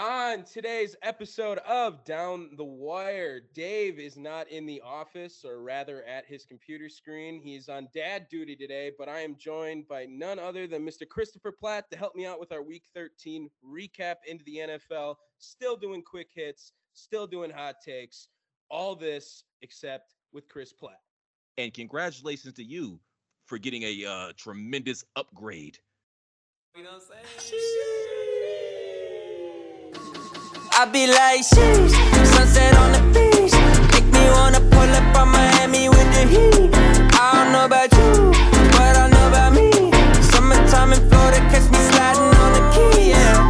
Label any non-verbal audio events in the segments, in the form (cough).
On today's episode of Down the Wire, Dave is not in the office, or rather at his computer screen. He's on dad duty today, but I am joined by none other than Mr. Christopher Platt to help me out with our Week 13 recap into the NFL. Still doing quick hits, still doing hot takes. All this except with Chris Platt. And congratulations to you for getting a uh, tremendous upgrade. You know what I'm saying? I be like, sheesh, sunset on the beach. Make me wanna pull up on Miami with the heat. I don't know about you, but I know about me. Summertime in Florida, catch me sliding on the key, yeah.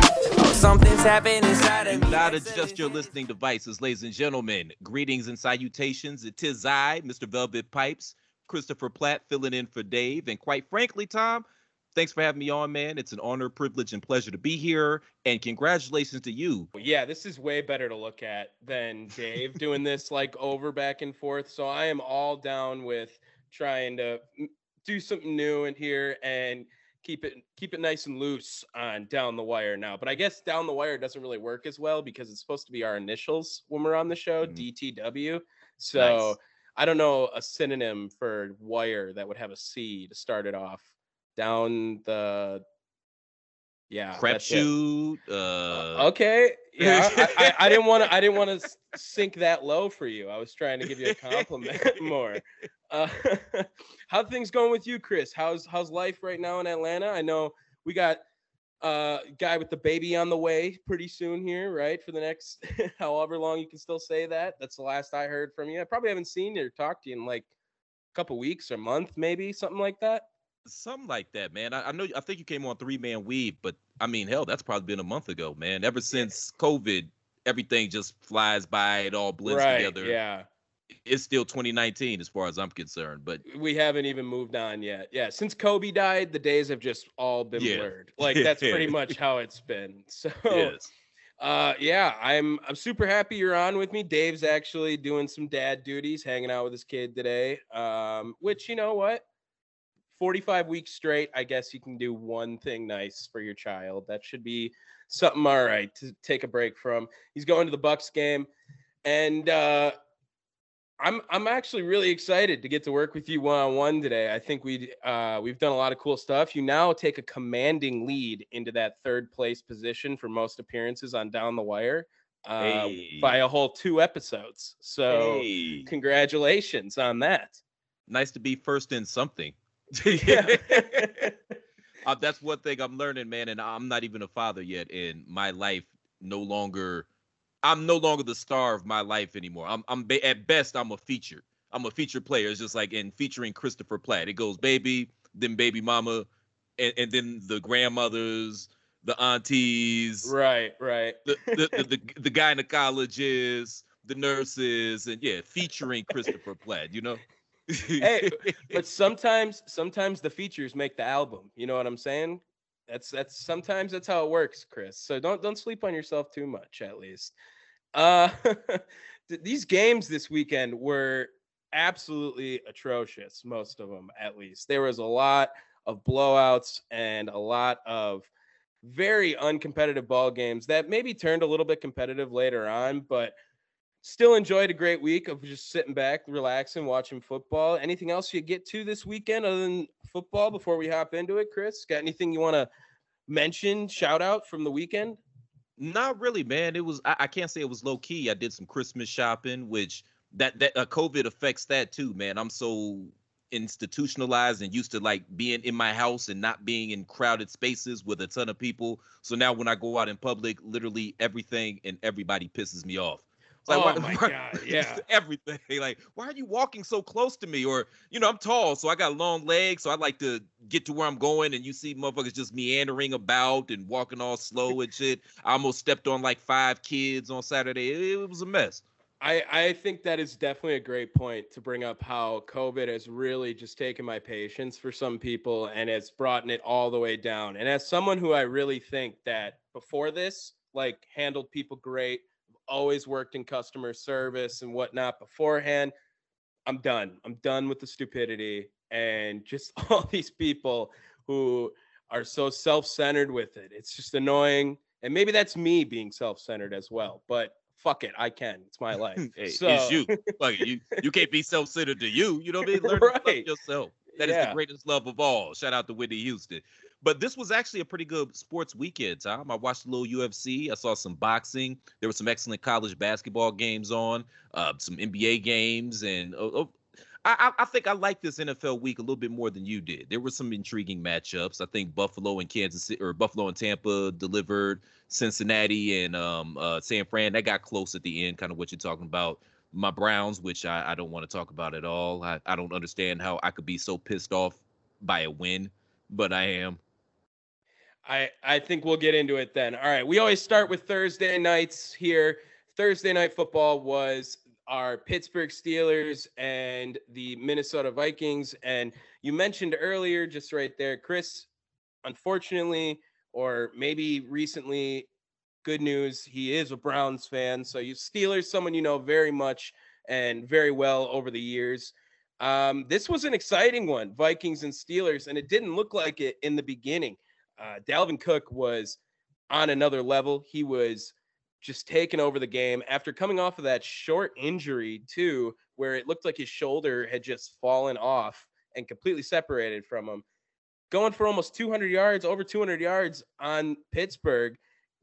Something's happening inside of me. Not adjust your listening devices, ladies and gentlemen. Greetings and salutations. It is I, Mr. Velvet Pipes, Christopher Platt, filling in for Dave. And quite frankly, Tom, thanks for having me on, man. It's an honor, privilege, and pleasure to be here. And congratulations to you. Yeah, this is way better to look at than Dave (laughs) doing this like over back and forth. So I am all down with trying to do something new in here and keep it keep it nice and loose on down the wire now. But I guess down the wire doesn't really work as well because it's supposed to be our initials when we're on the show, mm-hmm. DTW. So nice. I don't know a synonym for wire that would have a C to start it off down the yeah crap shoot uh... uh... okay. Yeah I, I, I, didn't want to i didn't want to (laughs) sink that low for you. I was trying to give you a compliment (laughs) more. Uh, (laughs) how things going with you chris? How's how's life right now in atlanta? I know we got uh guy with the baby on the way pretty soon here right for the next however long you can still say that. That's the last i heard from you. I probably haven't seen you or talked to you in like a couple weeks or month maybe something like that Something like that, man. I, I, know. I think you came on three man weave, but I mean, hell, that's probably been a month ago, man. Ever since COVID, everything just flies by. It all blends right, together. Yeah. It's still 2019 as far as I'm concerned, but we haven't even moved on yet. Yeah, since Kobe died, the days have just all been yeah. blurred. Like that's pretty much (laughs) how it's been. So, yes. uh, yeah, I'm I'm super happy you're on with me. Dave's actually doing some dad duties, hanging out with his kid today. Um, which you know what, 45 weeks straight, I guess you can do one thing nice for your child. That should be something all right to take a break from. He's going to the Bucks game, and uh, I'm I'm actually really excited to get to work with you one on one today. I think we uh, we've done a lot of cool stuff. You now take a commanding lead into that third place position for most appearances on Down the Wire. Uh, hey. by a whole two episodes. So, hey. congratulations on that. Nice to be first in something. (laughs) yeah. (laughs) uh, that's one thing I'm learning, man. And I'm not even a father yet, and my life no longer. I'm no longer the star of my life anymore. I'm, I'm at best, I'm a feature. I'm a feature player. It's just like in featuring Christopher Platt. It goes baby, then baby mama, and, and then the grandmothers, the aunties, right, right, the the, the, the, (laughs) the gynecologists, the nurses, and yeah, featuring Christopher Platt. You know hey, (laughs) but sometimes sometimes the features make the album. You know what I'm saying? That's that's sometimes that's how it works, Chris. So don't don't sleep on yourself too much, at least. Uh, (laughs) these games this weekend were absolutely atrocious. Most of them, at least. There was a lot of blowouts and a lot of very uncompetitive ball games that maybe turned a little bit competitive later on, but still enjoyed a great week of just sitting back, relaxing, watching football. Anything else you get to this weekend other than football before we hop into it, Chris? Got anything you want to mention, shout out from the weekend? Not really, man. It was I, I, can't say it was low key. I did some Christmas shopping, which that that uh, COVID affects that too, man. I'm so institutionalized and used to like being in my house and not being in crowded spaces with a ton of people. So now when I go out in public, literally everything and everybody pisses me off. Like, oh why, my why, god, (laughs) yeah, everything. (laughs) Like, why are you walking so close to me? Or, you know, I'm tall, so I got long legs, so I like to get to where I'm going. And you see motherfuckers just meandering about and walking all slow and shit. I almost stepped on like five kids on Saturday. It, it was a mess. I, I think that is definitely a great point to bring up how COVID has really just taken my patience for some people and it's brought it all the way down. And as someone who I really think that before this, like handled people great, always worked in customer service and whatnot beforehand. I'm done. I'm done with the stupidity and just (laughs) all these people who are so self-centered with it. It's just annoying And maybe that's me being self-centered as well, but fuck it, I can. It's my (laughs) life. hey, so. It's you. (laughs) Fuck it. You you can't be self-centered to you. You know what I mean? Learn right. yourself. That yeah. is the greatest love of all. Shout out to Whitney Houston. But this was actually a pretty good sports weekend, Tom. I watched a little UFC. I saw some boxing. There were some excellent college basketball games on, uh, some NBA games, and uh, I, I, think I like this NFL week a little bit more than you did. There were some intriguing matchups. I think Buffalo and Kansas City, or Buffalo and Tampa delivered. Cincinnati and um, uh, San Fran that got close at the end. Kind of what you're talking about. My Browns, which I, I don't want to talk about at all. I, I don't understand how I could be so pissed off by a win, but I am. I I think we'll get into it then. All right, we always start with Thursday nights here. Thursday night football was our Pittsburgh Steelers and the Minnesota Vikings. And you mentioned earlier, just right there, Chris, unfortunately, or maybe recently, good news, he is a Browns fan. So you Steelers, someone you know very much and very well over the years. Um, this was an exciting one, Vikings and Steelers, and it didn't look like it in the beginning. Uh, Dalvin Cook was on another level. He was just taking over the game after coming off of that short injury too, where it looked like his shoulder had just fallen off and completely separated from him. Going for almost 200 yards, over 200 yards on Pittsburgh.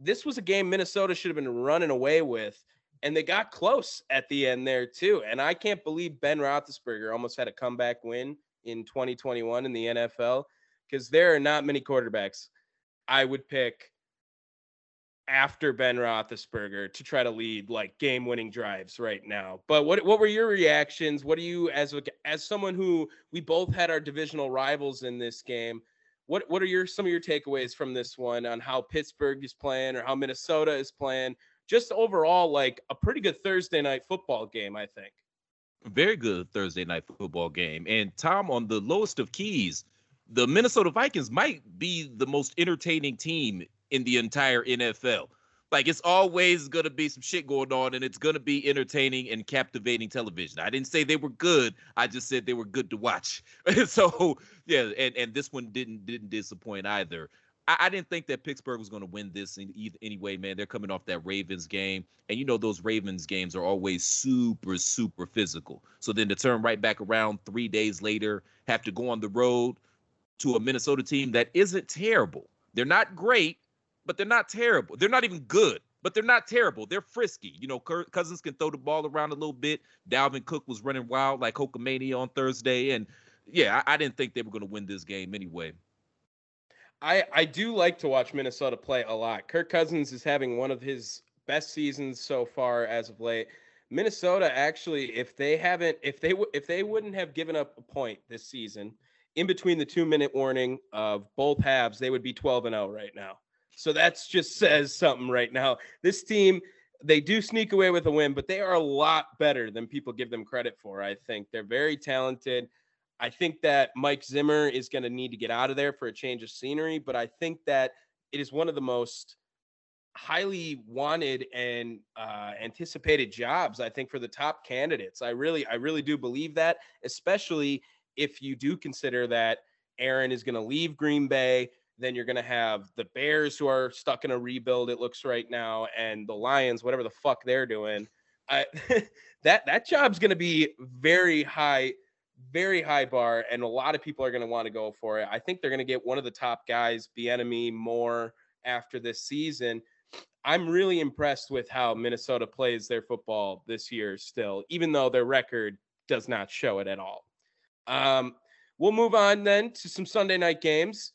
This was a game Minnesota should have been running away with, and they got close at the end there too. And I can't believe Ben Roethlisberger almost had a comeback win in 2021 in the NFL because there are not many quarterbacks I would pick after Ben Roethlisberger to try to lead like game-winning drives right now. But what what were your reactions? What do you as a, as someone who we both had our divisional rivals in this game? What what are your some of your takeaways from this one on how Pittsburgh is playing or how Minnesota is playing? Just overall, like a pretty good Thursday night football game, I think. Very good Thursday night football game. And Tom, on the lowest of keys, the Minnesota Vikings might be the most entertaining team in the entire NFL. Like it's always going to be some shit going on, and it's going to be entertaining and captivating television. I didn't say they were good. I just said they were good to watch. (laughs) so yeah, and and this one didn't didn't disappoint either. I, I didn't think that Pittsburgh was going to win this in either, anyway, man. They're coming off that Ravens game, and you know those Ravens games are always super super physical. So then to turn right back around three days later, have to go on the road to a Minnesota team that isn't terrible. They're not great, but they're not terrible. They're not even good, but they're not terrible. They're frisky. You know, Kirk Cousins can throw the ball around a little bit. Dalvin Cook was running wild like Hulkamania on Thursday, and yeah, I, I didn't think they were going to win this game anyway. I I do like to watch Minnesota play a lot. Kirk Cousins is having one of his best seasons so far as of late. Minnesota actually, if they haven't, if they if they wouldn't have given up a point this season, in between the two minute warning of both halves, they would be 12 and 0 right now. So that's just says something right now. This team, they do sneak away with a win, but they are a lot better than people give them credit for. I think they're very talented. I think that Mike Zimmer is going to need to get out of there for a change of scenery, but I think that it is one of the most highly wanted and uh, anticipated jobs i think for the top candidates i really i really do believe that especially if you do consider that aaron is going to leave green bay then you're going to have the Bears who are stuck in a rebuild. It looks right now, and the Lions, whatever the fuck they're doing. I, (laughs) that that job's going to be very high, very high bar, and a lot of people are going to want to go for it. I think they're going to get one of the top guys, Bieniemy, more after this season. I'm really impressed with how Minnesota plays their football this year. Still, even though their record does not show it at all. Um, we'll move on then to some Sunday night games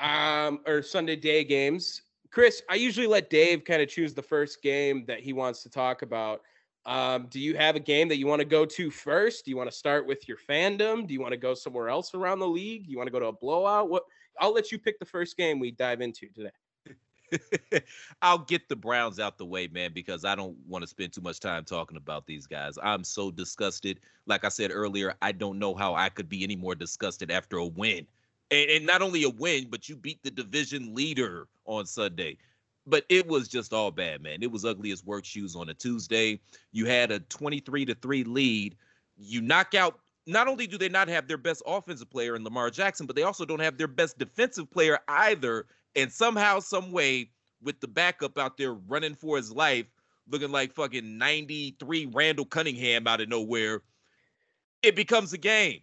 um, or Sunday day games. Chris, I usually let Dave kind of choose the first game that he wants to talk about. Um, do you have a game that you want to go to first? Do you want to start with your fandom? Do you want to go somewhere else around the league? You want to go to a blowout? What? I'll let you pick the first game we dive into today. (laughs) I'll get the Browns out the way, man, because I don't want to spend too much time talking about these guys. I'm so disgusted. Like I said earlier, I don't know how I could be any more disgusted after a win and, and not only a win, but you beat the division leader on Sunday. But it was just all bad, man. It was ugly as work shoes on a Tuesday. You had a 23 to 3 lead. You knock out not only do they not have their best offensive player in Lamar Jackson, but they also don't have their best defensive player either. And somehow, some way, with the backup out there running for his life, looking like fucking 93 Randall Cunningham out of nowhere, it becomes a game.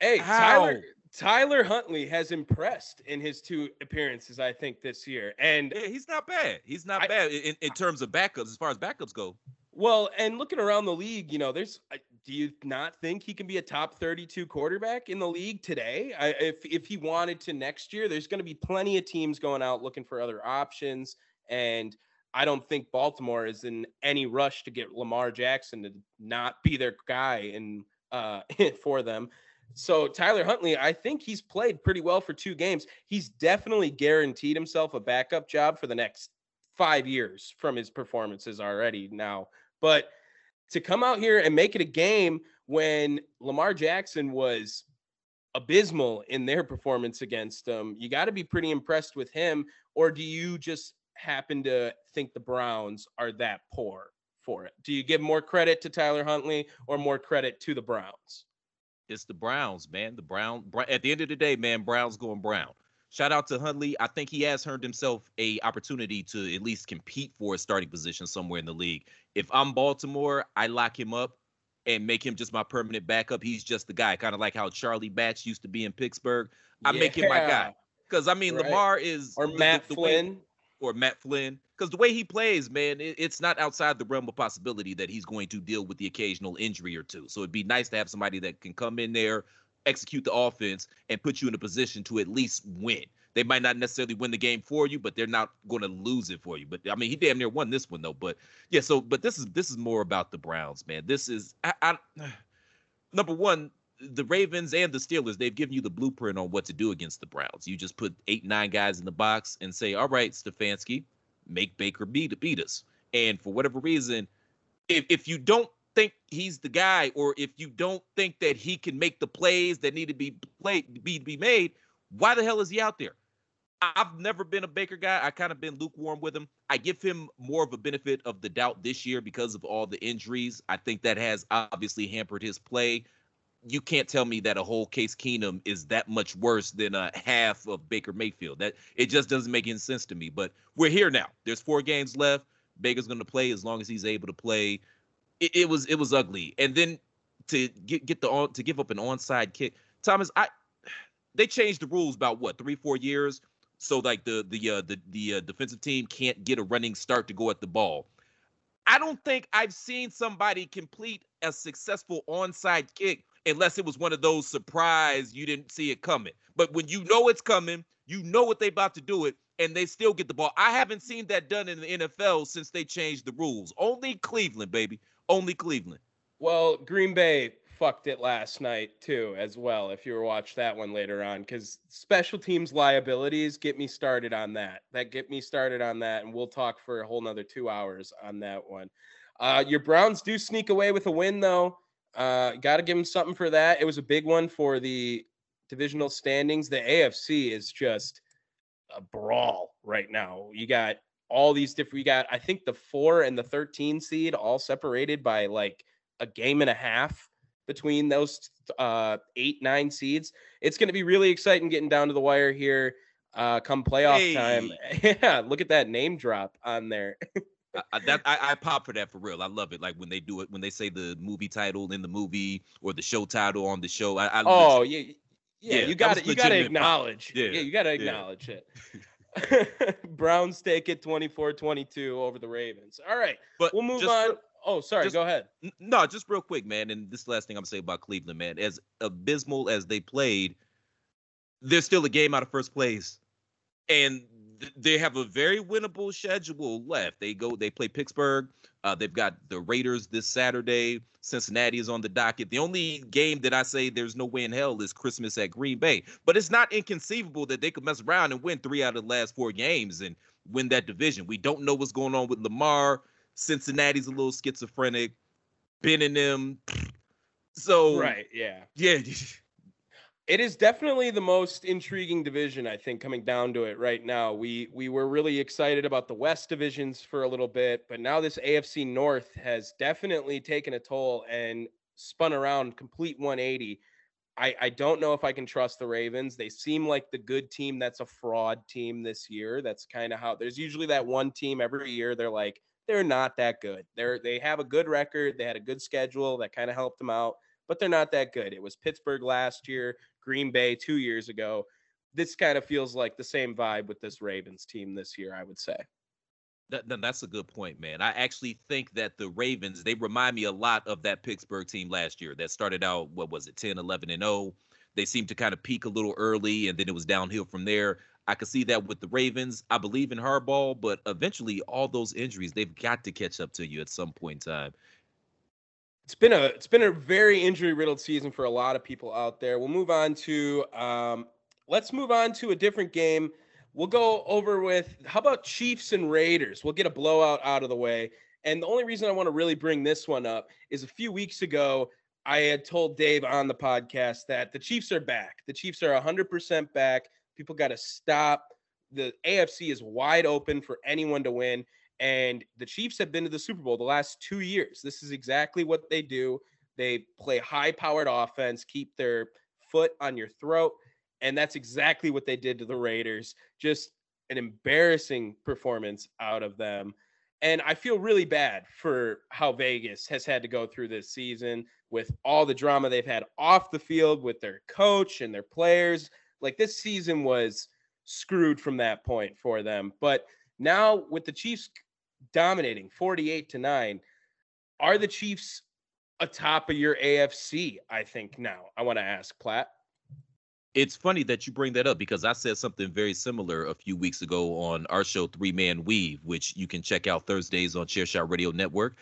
Hey, How? Tyler Tyler Huntley has impressed in his two appearances, I think, this year. And yeah, he's not bad. He's not I, bad in, in terms of backups, as far as backups go. Well, and looking around the league, you know, there's. Do you not think he can be a top 32 quarterback in the league today? I, if if he wanted to next year, there's going to be plenty of teams going out looking for other options, and I don't think Baltimore is in any rush to get Lamar Jackson to not be their guy and uh, (laughs) for them. So Tyler Huntley, I think he's played pretty well for two games. He's definitely guaranteed himself a backup job for the next five years from his performances already now. But to come out here and make it a game when Lamar Jackson was abysmal in their performance against them, you got to be pretty impressed with him. Or do you just happen to think the Browns are that poor for it? Do you give more credit to Tyler Huntley or more credit to the Browns? It's the Browns, man. The Brown. At the end of the day, man, Browns going Brown. Shout out to Huntley. I think he has earned himself a opportunity to at least compete for a starting position somewhere in the league. If I'm Baltimore, I lock him up and make him just my permanent backup. He's just the guy, kind of like how Charlie Batch used to be in Pittsburgh. I yeah. make him my guy. Because I mean, right. Lamar is or Matt the, the Flynn. Way, or Matt Flynn. Because the way he plays, man, it, it's not outside the realm of possibility that he's going to deal with the occasional injury or two. So it'd be nice to have somebody that can come in there, execute the offense, and put you in a position to at least win. They might not necessarily win the game for you, but they're not going to lose it for you. But I mean, he damn near won this one though. But yeah, so but this is this is more about the Browns, man. This is I, I (sighs) number one, the Ravens and the Steelers, they've given you the blueprint on what to do against the Browns. You just put eight, nine guys in the box and say, all right, Stefanski, make Baker beat, beat us. And for whatever reason, if, if you don't think he's the guy, or if you don't think that he can make the plays that need to be played be, be made, why the hell is he out there? I've never been a Baker guy. I kind of been lukewarm with him. I give him more of a benefit of the doubt this year because of all the injuries. I think that has obviously hampered his play. You can't tell me that a whole Case Keenum is that much worse than a half of Baker Mayfield. That it just doesn't make any sense to me. But we're here now. There's four games left. Baker's going to play as long as he's able to play. It, it was it was ugly. And then to get get the on to give up an onside kick, Thomas, I they changed the rules about what three four years so like the the uh, the the uh, defensive team can't get a running start to go at the ball. I don't think I've seen somebody complete a successful onside kick unless it was one of those surprise you didn't see it coming. But when you know it's coming, you know what they about to do it, and they still get the ball. I haven't seen that done in the NFL since they changed the rules. Only Cleveland, baby. Only Cleveland. Well, Green Bay fucked it last night too, as well. If you were watch that one later on, because special teams liabilities get me started on that. That get me started on that, and we'll talk for a whole another two hours on that one. Uh, your Browns do sneak away with a win, though. Uh, Got to give them something for that. It was a big one for the divisional standings. The AFC is just a brawl right now. You got all these different. You got, I think, the four and the thirteen seed all separated by like a game and a half between those uh, eight, nine seeds. It's going to be really exciting getting down to the wire here uh, come playoff hey. time. (laughs) yeah, look at that name drop on there. (laughs) I, that I, I, pop for that for real. I love it. Like when they do it, when they say the movie title in the movie or the show title on the show. I, I oh yeah, yeah, yeah, you got to you got to acknowledge. Yeah, yeah, you got to acknowledge yeah. it. Browns take it 24-22 over the Ravens. All right, but we'll move on. Oh, sorry. Just, go ahead. No, just real quick, man. And this last thing I'm gonna say about Cleveland, man. As abysmal as they played, they're still a game out of first place, and they have a very winnable schedule left. They go, they play Pittsburgh. Uh, they've got the Raiders this Saturday. Cincinnati is on the docket. The only game that I say there's no way in hell is Christmas at Green Bay. But it's not inconceivable that they could mess around and win three out of the last four games and win that division. We don't know what's going on with Lamar. Cincinnati's a little schizophrenic. Ben and them. So right, yeah, (laughs) yeah. It is definitely the most intriguing division, I think, coming down to it right now. We we were really excited about the West divisions for a little bit, but now this AFC North has definitely taken a toll and spun around complete 180. I, I don't know if I can trust the Ravens. They seem like the good team that's a fraud team this year. That's kind of how there's usually that one team every year. They're like, they're not that good. They're they have a good record. They had a good schedule that kind of helped them out, but they're not that good. It was Pittsburgh last year, Green Bay two years ago. This kind of feels like the same vibe with this Ravens team this year, I would say. That, that's a good point, man. I actually think that the Ravens, they remind me a lot of that Pittsburgh team last year that started out, what was it, 10, 11, and 0. They seemed to kind of peak a little early and then it was downhill from there. I could see that with the Ravens. I believe in Harbaugh, but eventually all those injuries, they've got to catch up to you at some point in time. It's been a it's been a very injury riddled season for a lot of people out there. We'll move on to um, let's move on to a different game We'll go over with how about Chiefs and Raiders? We'll get a blowout out of the way. And the only reason I want to really bring this one up is a few weeks ago, I had told Dave on the podcast that the Chiefs are back. The Chiefs are 100% back. People got to stop. The AFC is wide open for anyone to win. And the Chiefs have been to the Super Bowl the last two years. This is exactly what they do. They play high powered offense, keep their foot on your throat. And that's exactly what they did to the Raiders. Just an embarrassing performance out of them. And I feel really bad for how Vegas has had to go through this season with all the drama they've had off the field with their coach and their players. Like this season was screwed from that point for them. But now with the Chiefs dominating 48 to 9, are the Chiefs atop of your AFC? I think now. I want to ask Platt it's funny that you bring that up because I said something very similar a few weeks ago on our show Three Man Weave, which you can check out Thursdays on Chairshot Radio Network.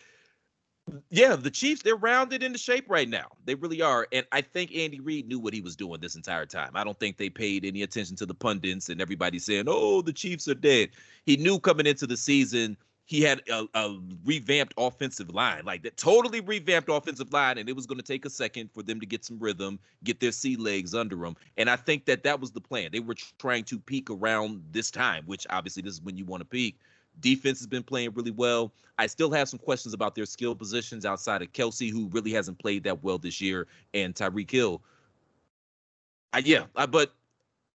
Yeah, the Chiefs, they're rounded into shape right now. They really are. And I think Andy Reid knew what he was doing this entire time. I don't think they paid any attention to the pundits and everybody saying, oh, the Chiefs are dead. He knew coming into the season he had a, a, revamped offensive line, like that totally revamped offensive line, and it was going to take a second for them to get some rhythm, get their sea legs under them. And I think that that was the plan. They were trying to peak around this time, which obviously this is when you want to peak. Defense has been playing really well. I still have some questions about their skill positions outside of Kelce, who really hasn't played that well this year, and Tyreek Hill. I, yeah, I, but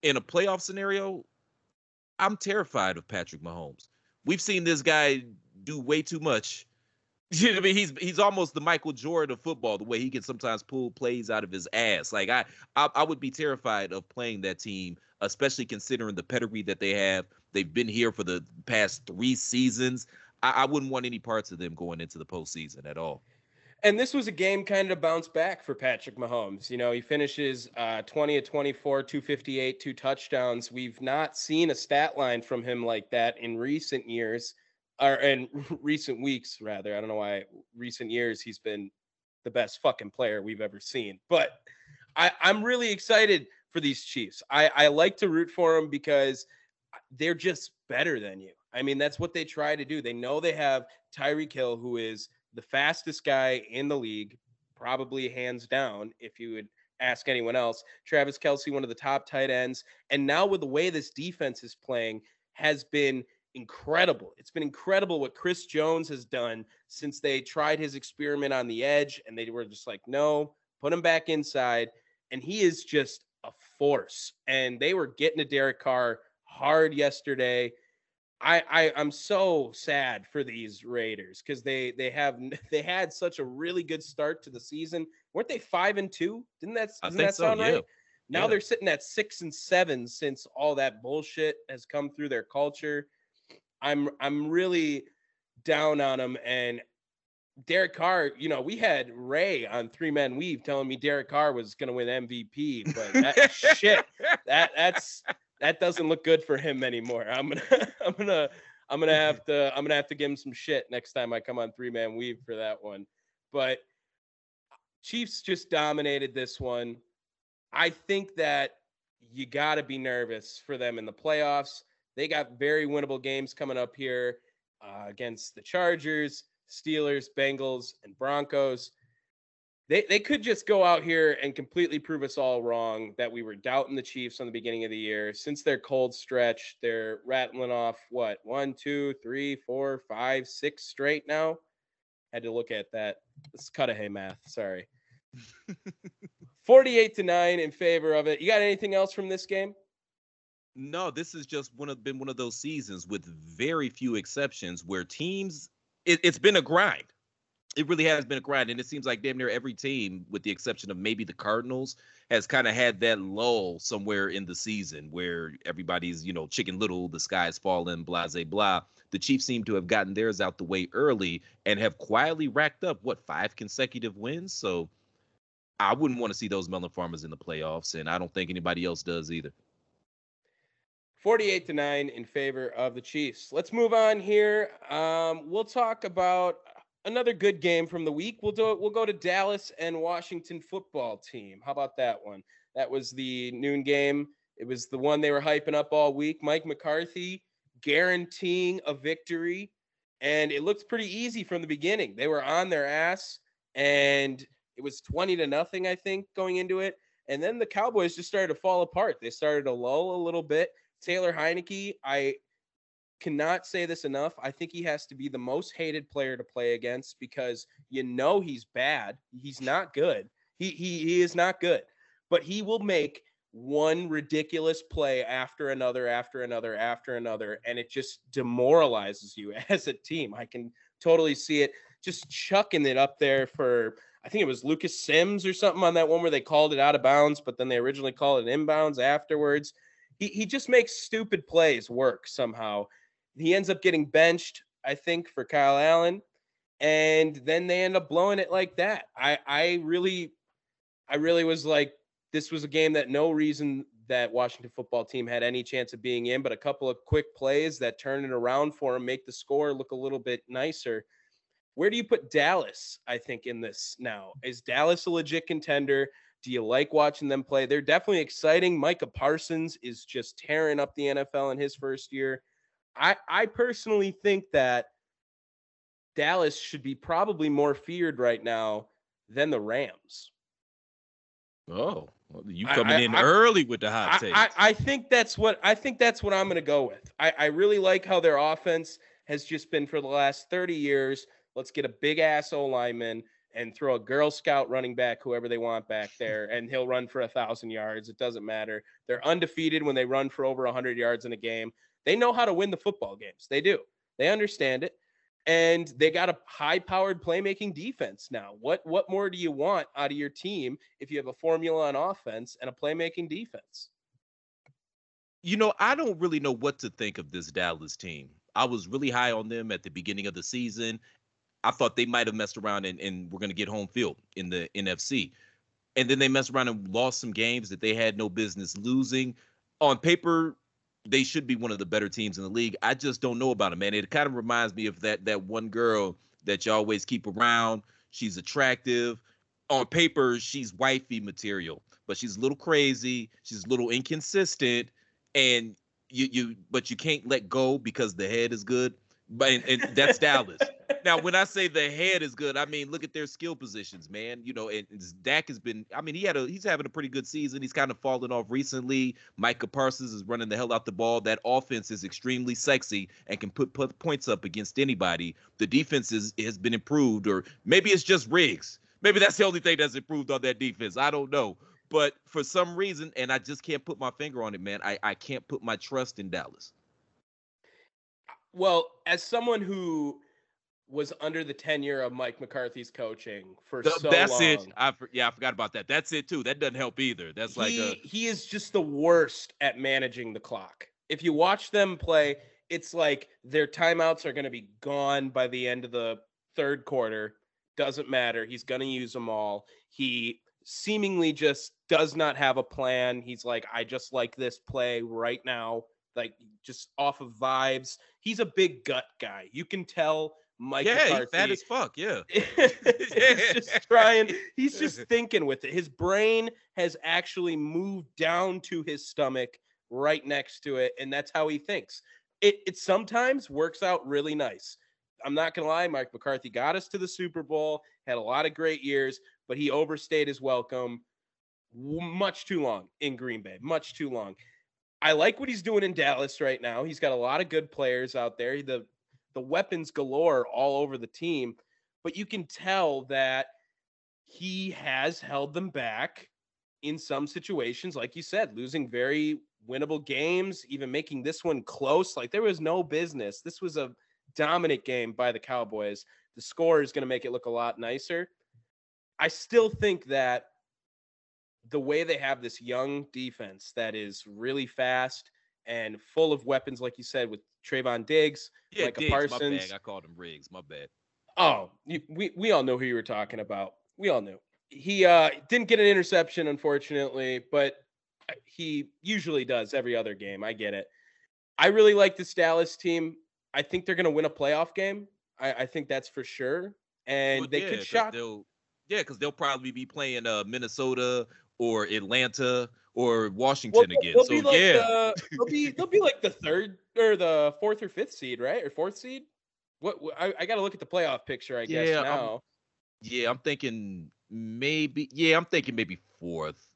in a playoff scenario, I'm terrified of Patrick Mahomes we've seen this guy do way too much. (laughs) You know I mean? He's he's almost the Michael Jordan of football, the way he can sometimes pull plays out of his ass. Like I, I, I would be terrified of playing that team, especially considering the pedigree that they have. They've been here for the past three seasons. I, I wouldn't want any parts of them going into the postseason at all. And this was a game kind of bounce back for Patrick Mahomes. You know, he finishes uh, 20 at 24, 258, two touchdowns. We've not seen a stat line from him like that in recent years, or in (laughs) recent weeks, rather. I don't know why recent years he's been the best fucking player we've ever seen. But I, I'm really excited for these Chiefs. I, I like to root for them because they're just better than you. I mean, that's what they try to do. They know they have Tyreek Hill, who is – the fastest guy in the league, probably hands down, if you would ask anyone else. Travis Kelce, one of the top tight ends. And now with the way this defense is playing, has been incredible. It's been incredible what Chris Jones has done since they tried his experiment on the edge and they were just like, no, put him back inside. And he is just a force. And they were getting to Derek Carr hard yesterday. I, I I'm so sad for these Raiders because they they have (laughs) they had such a really good start to the season. weren't they five and two? Didn't that doesn't that so, sound yeah. right? Now yeah. they're sitting at six and seven since all that bullshit has come through their culture. I'm I'm really down on them and Derek Carr, you know, we had Ray on Three Men Weave telling me Derek Carr was going to win MVP, but that (laughs) shit, that that's that doesn't look good for him anymore. I'm gonna (laughs) I'm gonna I'm gonna have to I'm gonna have to give him some shit next time I come on three man weave for that one. But Chiefs just dominated this one. I think that you got to be nervous for them in the playoffs. They got very winnable games coming up here uh, against the Chargers, Steelers, Bengals, and Broncos they they could just go out here and completely prove us all wrong that we were doubting the Chiefs on the beginning of the year. Since their cold stretch, they're rattling off what one, two, three, four, five, six straight now. Had to look at that. Let's cut a hay math. Sorry. (laughs) 48 to 9 in favor of it. You got anything else from this game? No, this has just one of been one of those seasons with very few exceptions where teams it, it's been a grind. It really has been a grind, and it seems like damn near every team, with the exception of maybe the Cardinals, has kind of had that lull somewhere in the season where everybody's you know chicken little, the sky's falling, blah blah blah. The Chiefs seem to have gotten theirs out the way early and have quietly racked up what five consecutive wins. So I wouldn't want to see those melon farmers in the playoffs, and I don't think anybody else does either. 48 to 9 in favor of the Chiefs. Let's move on here. Um, we'll talk about another good game from the week. We'll do it. We'll go to Dallas and Washington football team. How about that one? That was the noon game. It was the one they were hyping up all week. Mike McCarthy guaranteeing a victory. And it looked pretty easy from the beginning. They were on their ass and it was 20 to nothing, I think, going into it. And then the Cowboys just started to fall apart. They started to lull a little bit. Taylor Heinicke, I cannot say this enough. I think he has to be the most hated player to play against because you know he's bad. He's not good. He he he is not good. But he will make one ridiculous play after another after another after another and it just demoralizes you (laughs) as a team. I can totally see it just chucking it up there for I think it was Lucas Sims or something on that one where they called it out of bounds, but then they originally called it inbounds afterwards. He he just makes stupid plays work somehow. He ends up getting benched, I think, for Kyle Allen, and then they end up blowing it like that. I I really I really was like this was a game that no reason that Washington football team had any chance of being in, but a couple of quick plays that turn it around for him, make the score look a little bit nicer. Where do you put Dallas? I think in this now is Dallas a legit contender? Do you like watching them play? They're definitely exciting. Micah Parsons is just tearing up the NFL in his first year. I I personally think that Dallas should be probably more feared right now than the Rams. Oh, well, you coming I, in I, early with the hot take. I, I, think that's what I think that's what I'm going to go with. I, I really like how their offense has just been for the last 30 years. Let's get a big ass O lineman and throw a Girl Scout running back, whoever they want back there, and he'll run for a thousand yards. It doesn't matter. They're undefeated when they run for over 100 yards in a game. They know how to win the football games. They do. They understand it and they got a high-powered playmaking defense now. What what more do you want out of your team if you have a formula on offense and a playmaking defense? You know, I don't really know what to think of this Dallas team. I was really high on them at the beginning of the season. I thought they might have messed around and, and we're going to get home field in the NFC. And then they messed around and lost some games that they had no business losing. On paper, they should be one of the better teams in the league. I just don't know about them, man. It kind of reminds me of that that one girl that you always keep around. She's attractive. On paper, she's wifey material, but she's a little crazy. She's a little inconsistent, and you you but you can't let go because the head is good. But and, and that's Dallas (laughs) now, when I say the head is good, I mean look at their skill positions, man. You know, and, Dak has been. I mean, he had a he's having a pretty good season. He's kind of fallen off recently. Micah Parsons is running the hell out the ball. That offense is extremely sexy and can put, put points up against anybody. The defense is, has been improved, or maybe it's just Riggs. Maybe that's the only thing that's improved on that defense. I don't know. But for some reason, and I just can't put my finger on it, man, I, I can't put my trust in Dallas. Well, as someone who was under the tenure of Mike McCarthy's coaching for the, so that's long. it. I yeah, I forgot about that. That's it too. That doesn't help either. That's he, like a... he is just the worst at managing the clock. If you watch them play, it's like their timeouts are going to be gone by the end of the third quarter. Doesn't matter. He's going to use them all. He seemingly just does not have a plan. He's like, I just like this play right now, like just off of vibes. He's a big gut guy. You can tell Mike yeah, McCarthy. he's fat as fuck. Yeah, (laughs) he's just (laughs) trying. He's (laughs) just thinking with it. His brain has actually moved down to his stomach, right next to it, and that's how he thinks. It it sometimes works out really nice. I'm not gonna lie, Mike McCarthy got us to the Super Bowl, had a lot of great years, but he overstayed his welcome much too long in Green Bay, much too long. I like what he's doing in Dallas right now. He's got a lot of good players out there. The the weapons galore all over the team, but you can tell that he has held them back in some situations, like you said, losing very winnable games, even making this one close. Like there was no business. This was a dominant game by the Cowboys. The score is going to make it look a lot nicer. I still think that the way they have this young defense that is really fast and full of weapons, like you said, with Trevon Diggs, yeah, Micah Diggs, Parsons. My bad. I called him Riggs. My bad. Oh, we we all know who you were talking about. We all knew. He uh, didn't get an interception, unfortunately, but uh, he usually does every other game. I get it. I really like this Dallas team. I think they're going to win a playoff game. I, I, think that's for sure. And well, they yeah, could shock. Yeah, because they'll probably be playing uh, Minnesota or Atlanta or Washington well, again. So like yeah, the, they'll be (laughs) they'll be like the third or the fourth or fifth seed, right? Or fourth seed. What I, I got to look at the playoff picture. I yeah, guess now. I'm, yeah, I'm thinking maybe. Yeah, I'm thinking maybe fourth.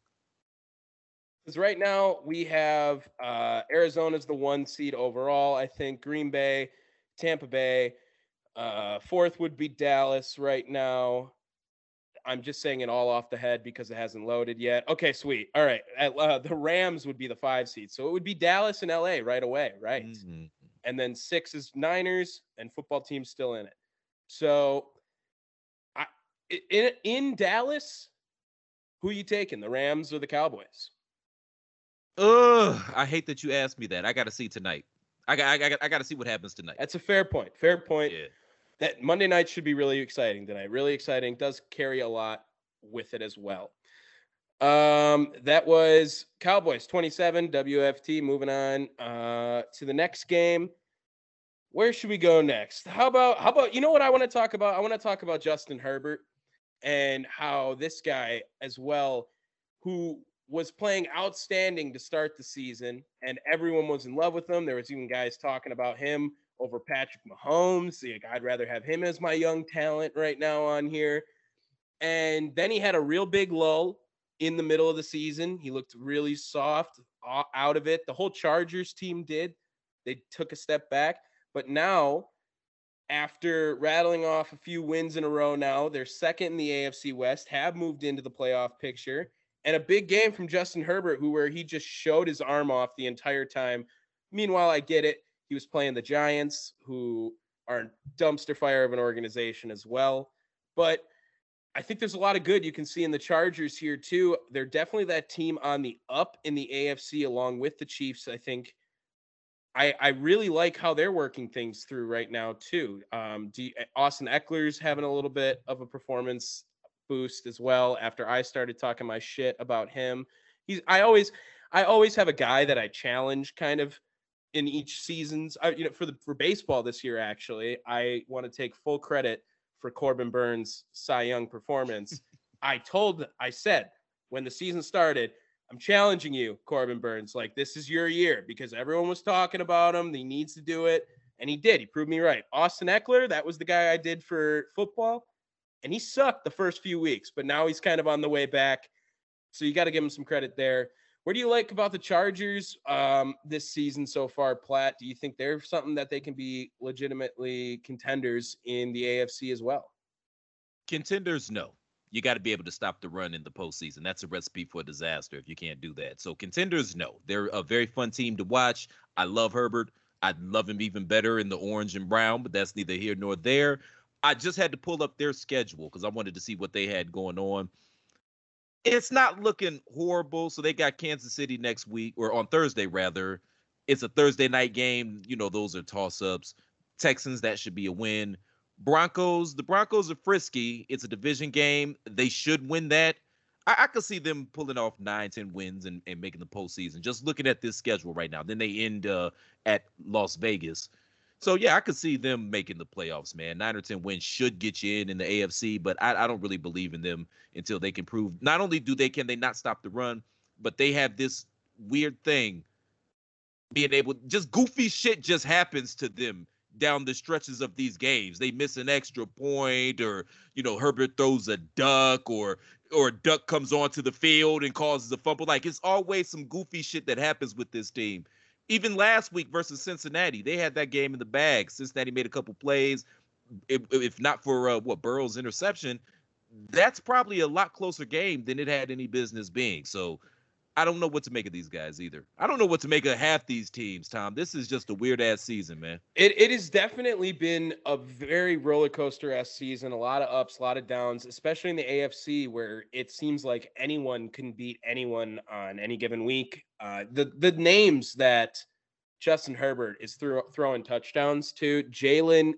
Because right now we have uh, Arizona's the one seed overall. I think Green Bay, Tampa Bay. Uh, fourth would be Dallas right now. I'm just saying it all off the head because it hasn't loaded yet. Okay, sweet. All right. Uh, the Rams would be the five seed. So it would be Dallas and LA right away, right? Mm-hmm. And then six is Niners and football team still in it. So I, in, in Dallas, who you taking, the Rams or the Cowboys? Ugh, I hate that you asked me that. I got to see tonight. I got, I got, I got to see what happens tonight. That's a fair point. Fair point. Yeah that Monday night should be really exciting tonight. Really exciting. Does carry a lot with it as well. Um, that was Cowboys 27, WFT. Moving on uh, to the next game. Where should we go next? How about how about you know what I want to talk about? I want to talk about Justin Herbert and how this guy as well, who was playing outstanding to start the season, and everyone was in love with him. There was even guys talking about him over Patrick Mahomes. Like, I'd rather have him as my young talent right now on here. And then he had a real big lull in the middle of the season. He looked really soft out of it. The whole Chargers team did. They took a step back. But now, after rattling off a few wins in a row now, they're second in the AFC West, have moved into the playoff picture. And a big game from Justin Herbert, who where he just showed his arm off the entire time. Meanwhile, I get it. He was playing the Giants, who are dumpster fire of an organization as well. But I think there's a lot of good you can see in the Chargers here too. They're definitely that team on the up in the AFC along with the Chiefs. I think I I really like how they're working things through right now too. Um, you, Austin Ekeler's having a little bit of a performance boost as well after I started talking my shit about him. He's I always I always have a guy that I challenge kind of in each seasons. I, you know, for the for baseball this year, actually, I want to take full credit for Corbin Burnes' Cy Young performance. (laughs) I told, I said when the season started, I'm challenging you, Corbin Burnes. Like this is your year because everyone was talking about him. He needs to do it, and he did. He proved me right. Austin Ekeler that was the guy I did for football, and he sucked the first few weeks, but now he's kind of on the way back. So you got to give him some credit there. What do you like about the Chargers um, this season so far, Platt? Do you think they're something that they can be legitimately contenders in the AFC as well? Contenders, no. You got to be able to stop the run in the postseason. That's a recipe for disaster if you can't do that. So contenders, no. They're a very fun team to watch. I love Herbert. I'd love him even better in the orange and brown, but that's neither here nor there. I just had to pull up their schedule because I wanted to see what they had going on it's not looking horrible. So they got Kansas City next week, or on Thursday rather. It's a Thursday night game. You know, those are toss ups. Texans, that should be a win. Broncos, the Broncos are frisky. It's a division game. They should win that. I, I could see them pulling off nine, ten wins and, and making the postseason. Just looking at this schedule right now. Then they end uh, at Las Vegas. So yeah, I could see them making the playoffs, man. Nine or ten wins should get you in in the AFC, but I, I don't really believe in them until they can prove. Not only do they can they not stop the run, but they have this weird thing being able just goofy shit just happens to them down the stretches of these games. They miss an extra point or you know Herbert throws a duck or or a duck comes onto the field and causes a fumble. Like it's always some goofy shit that happens with this team even last week versus Cincinnati, they had that game in the bag. Cincinnati made a couple plays. If, if not for uh, what Burrow's interception, that's probably a lot closer game than it had any business being. So I don't know what to make of these guys either. I don't know what to make of half these teams, Tom. This is just a weird ass season, man. It it has definitely been a very roller coaster ass season. A lot of ups, a lot of downs, especially in the AFC where it seems like anyone can beat anyone on any given week. Uh, the the names that Justin Herbert is throw, throwing touchdowns to Jalen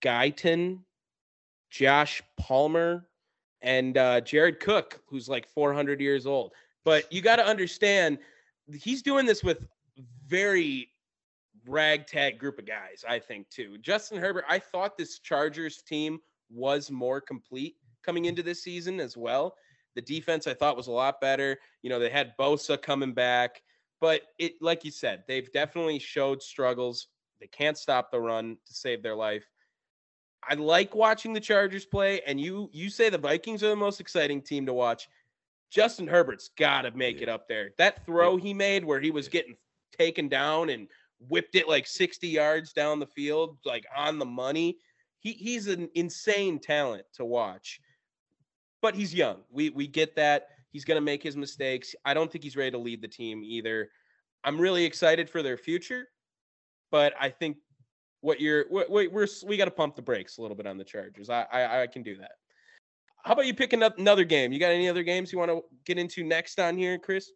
Guyton, Josh Palmer, and uh, Jared Cook, who's like 400 years old. But you got to understand, he's doing this with very ragtag group of guys, I think, too. Justin Herbert, I thought this Chargers team was more complete coming into this season as well. The defense I thought was a lot better. You know, they had Bosa coming back, but it, like you said, they've definitely showed struggles. They can't stop the run to save their life. I like watching the Chargers play, and you you say the Vikings are the most exciting team to watch. Justin Herbert's got to make yeah. it up there. That throw yeah. he made where he was getting taken down and whipped it like 60 yards down the field, like on the money. He he's an insane talent to watch. But he's young. We we get that. He's going to make his mistakes. I don't think he's ready to lead the team either. I'm really excited for their future, but I think what you're wait, we're we got to pump the brakes a little bit on the Chargers. I I, I can do that. How about you pick another game? You got any other games you want to get into next on here, Chris?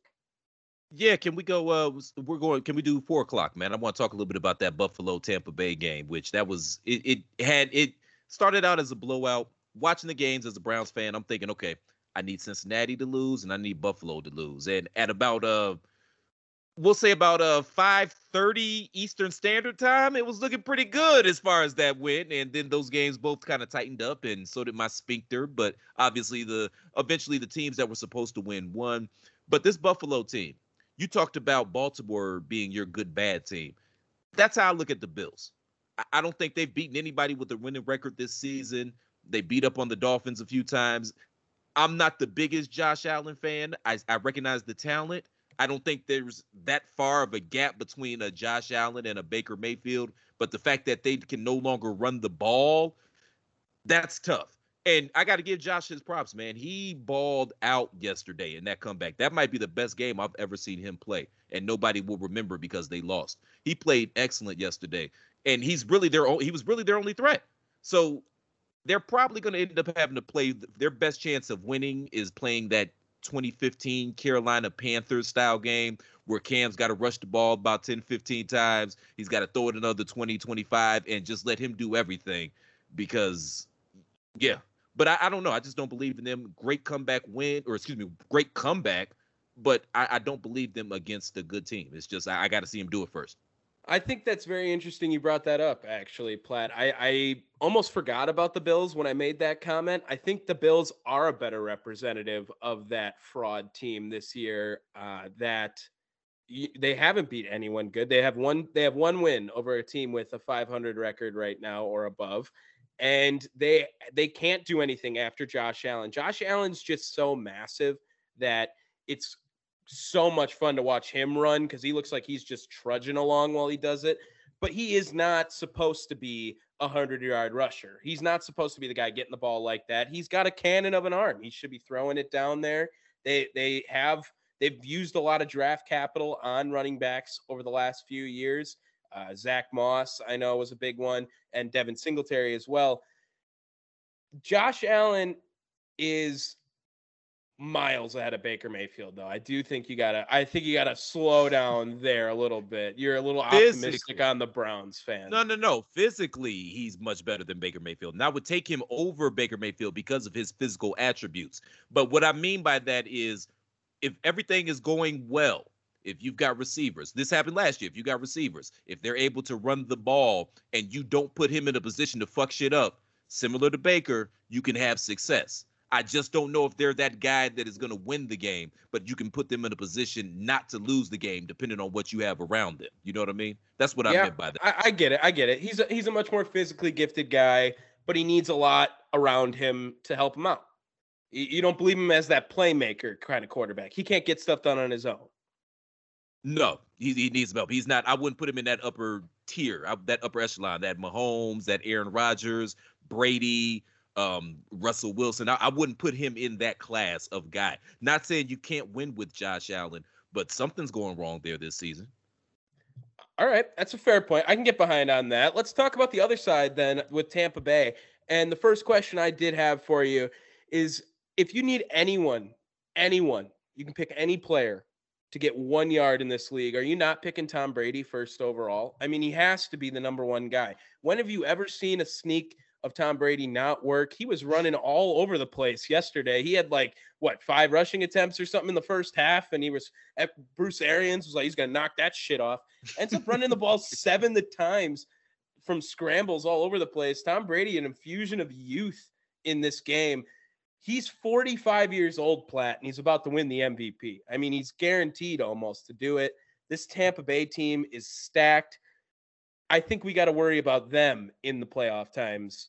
Yeah, can we go? Uh, we're going. Can we do four o'clock, man? I want to talk a little bit about that Buffalo Tampa Bay game, which that was it. It had it started out as a blowout. Watching the games as a Browns fan, I'm thinking, okay, I need Cincinnati to lose and I need Buffalo to lose. And at about uh we'll say about uh 5:30 Eastern Standard Time, it was looking pretty good as far as that went. And then those games both kind of tightened up, and so did my sphincter. But obviously, the eventually the teams that were supposed to win won. But this Buffalo team, you talked about Baltimore being your good bad team. That's how I look at the Bills. I, don't think they've beaten anybody with a winning record this season. They beat up on the Dolphins a few times. I'm not the biggest Josh Allen fan. I, I recognize the talent. I don't think there's that far of a gap between a Josh Allen and a Baker Mayfield, but the fact that they can no longer run the ball, that's tough. And I got to give Josh his props, man. He balled out yesterday in that comeback. That might be the best game I've ever seen him play, and nobody will remember because they lost. He played excellent yesterday, and he's really their he was really their only threat. So they're probably going to end up having to play their best chance of winning is playing that 2015 Carolina Panthers style game where Cam's got to rush the ball about 10, 15 times. He's got to throw it another 20, 25 and just let him do everything because, yeah. But I, I don't know. I just don't believe in them. Great comeback win, or excuse me, great comeback. But I, I don't believe them against a good team. It's just I, I got to see him do it first. I think that's very interesting. You brought that up, actually, Platt. I, I almost forgot about the Bills when I made that comment. I think the Bills are a better representative of that fraud team this year. Uh, that they haven't beat anyone good. They have one. They have one win over a team with a 500 record right now or above, and they they can't do anything after Josh Allen. Josh Allen's just so massive that it's so much fun to watch him run because he looks like he's just trudging along while he does it. But he is not supposed to be a hundred yard rusher. He's not supposed to be the guy getting the ball like that. He's got a cannon of an arm. He should be throwing it down there. They they have they've used a lot of draft capital on running backs over the last few years. Uh, Zach Moss, I know, was a big one, and Devin Singletary as well. Josh Allen is miles ahead of Baker Mayfield, though. I do think you gotta. I think you gotta slow down there a little bit. You're a little Physically. optimistic on the Browns fan. No, no, no. Physically, he's much better than Baker Mayfield, and I would take him over Baker Mayfield because of his physical attributes. But what I mean by that is, if everything is going well. If you've got receivers, this happened last year. If you got receivers, if they're able to run the ball and you don't put him in a position to fuck shit up, similar to Baker, you can have success I just don't know if they're that guy that is going to win the game, but you can put them in a position not to lose the game depending on what you have around them. You know what I mean? That's what yeah, I meant by that. I, I, get it. I get it. He's a, he's a much more physically gifted guy, but he needs a lot around him to help him out. You, you don't believe him as that playmaker kind of quarterback. He can't get stuff done on his own. No, he, he needs help. He's not. I wouldn't put him in that upper tier, that upper echelon, that Mahomes, that Aaron Rodgers, Brady, um, Russell Wilson. I, I, wouldn't put him in that class of guy. Not saying you can't win with Josh Allen, but something's going wrong there this season. All right, that's a fair point. I can get behind on that. Let's talk about the other side then with Tampa Bay. And the first question I did have for you is if you need anyone, anyone, you can pick any player to get one yard in this league. Are you not picking Tom Brady first overall? I mean, he has to be the number one guy. When have you ever seen a sneak of Tom Brady not work. He was running all over the place yesterday. He had like what five rushing attempts or something in the first half, and he was at Bruce Arians was like he's gonna knock that shit off. Ends up running the ball seven the times from scrambles all over the place. Tom Brady, an infusion of youth in this game. He's 45 years old, Platt, and he's about to win the MVP. I mean, he's guaranteed almost to do it. This Tampa Bay team is stacked. I think we got to worry about them in the playoff times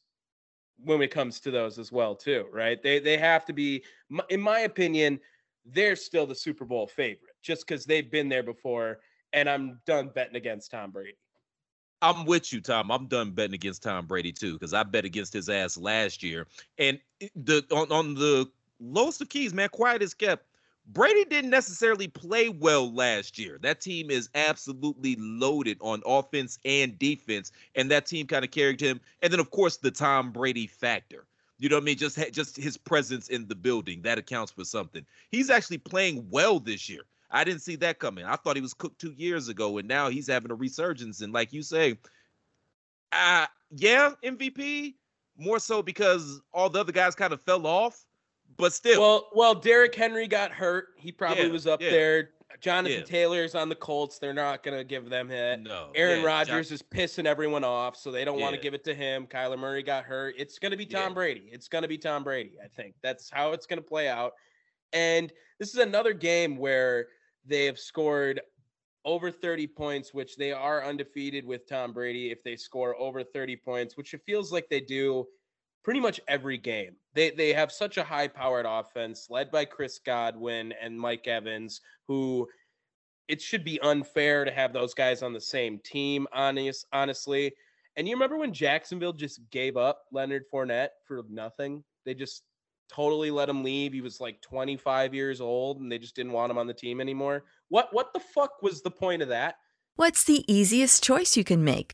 when it comes to those as well too, right? They they have to be in my opinion, they're still the Super Bowl favorite just cuz they've been there before and I'm done betting against Tom Brady. I'm with you, Tom. I'm done betting against Tom Brady too because I bet against his ass last year. And eh, the on, on the lowest of keys, man, quiet is kept. Brady didn't necessarily play well last year. That team is absolutely loaded on offense and defense, and that team kind of carried him. And then, of course, the Tom Brady factor. You know what I mean? Just just his presence in the building that accounts for something. He's actually playing well this year. I didn't see that coming. I thought he was cooked two years ago, and now he's having a resurgence. And like you say, uh yeah, MVP more so because all the other guys kind of fell off but still. Well, well, Derrick Henry got hurt. He probably yeah, was up yeah. there. Jonathan yeah. Taylor's on the Colts. They're not going to give them hit. No. Aaron yeah, Rodgers John- is pissing everyone off, so they don't yeah. want to give it to him. Kyler Murray got hurt. It's going to be Tom Brady. It's going to be Tom Brady, I think. That's how it's going to play out. And this is another game where they have scored over 30 points, which they are undefeated with Tom Brady if they score over 30 points, which it feels like they do pretty much every game. They they have such a high powered offense led by Chris Godwin and Mike Evans, who it should be unfair to have those guys on the same team, honest, honestly. And you remember when Jacksonville just gave up Leonard Fournette for nothing? They just totally let him leave. He was like 25 years old and they just didn't want him on the team anymore. What what the fuck was the point of that? What's the easiest choice you can make?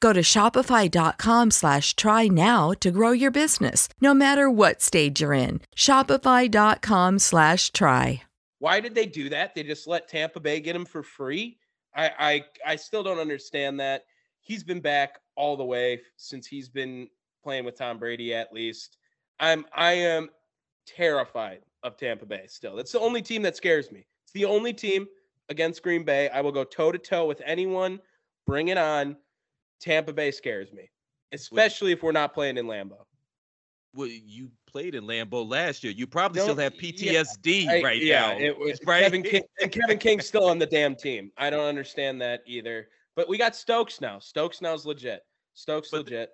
Go to shopify.com slash try now to grow your business, no matter what stage you're in. Shopify.com slash try. Why did they do that? They just let Tampa Bay get him for free? I, I I still don't understand that. He's been back all the way since he's been playing with Tom Brady at least. I'm I am terrified of Tampa Bay still. That's the only team that scares me. It's the only team against Green Bay. I will go toe to toe with anyone. Bring it on. Tampa Bay scares me, especially if we're not playing in Lambeau. Well, you played in Lambeau last year. You probably don't, still have PTSD yeah, I, right yeah, now. It was right? Kevin King and Kevin King's still on the damn team. I don't understand that either. But we got Stokes now. Stokes now's legit. Stokes but, legit.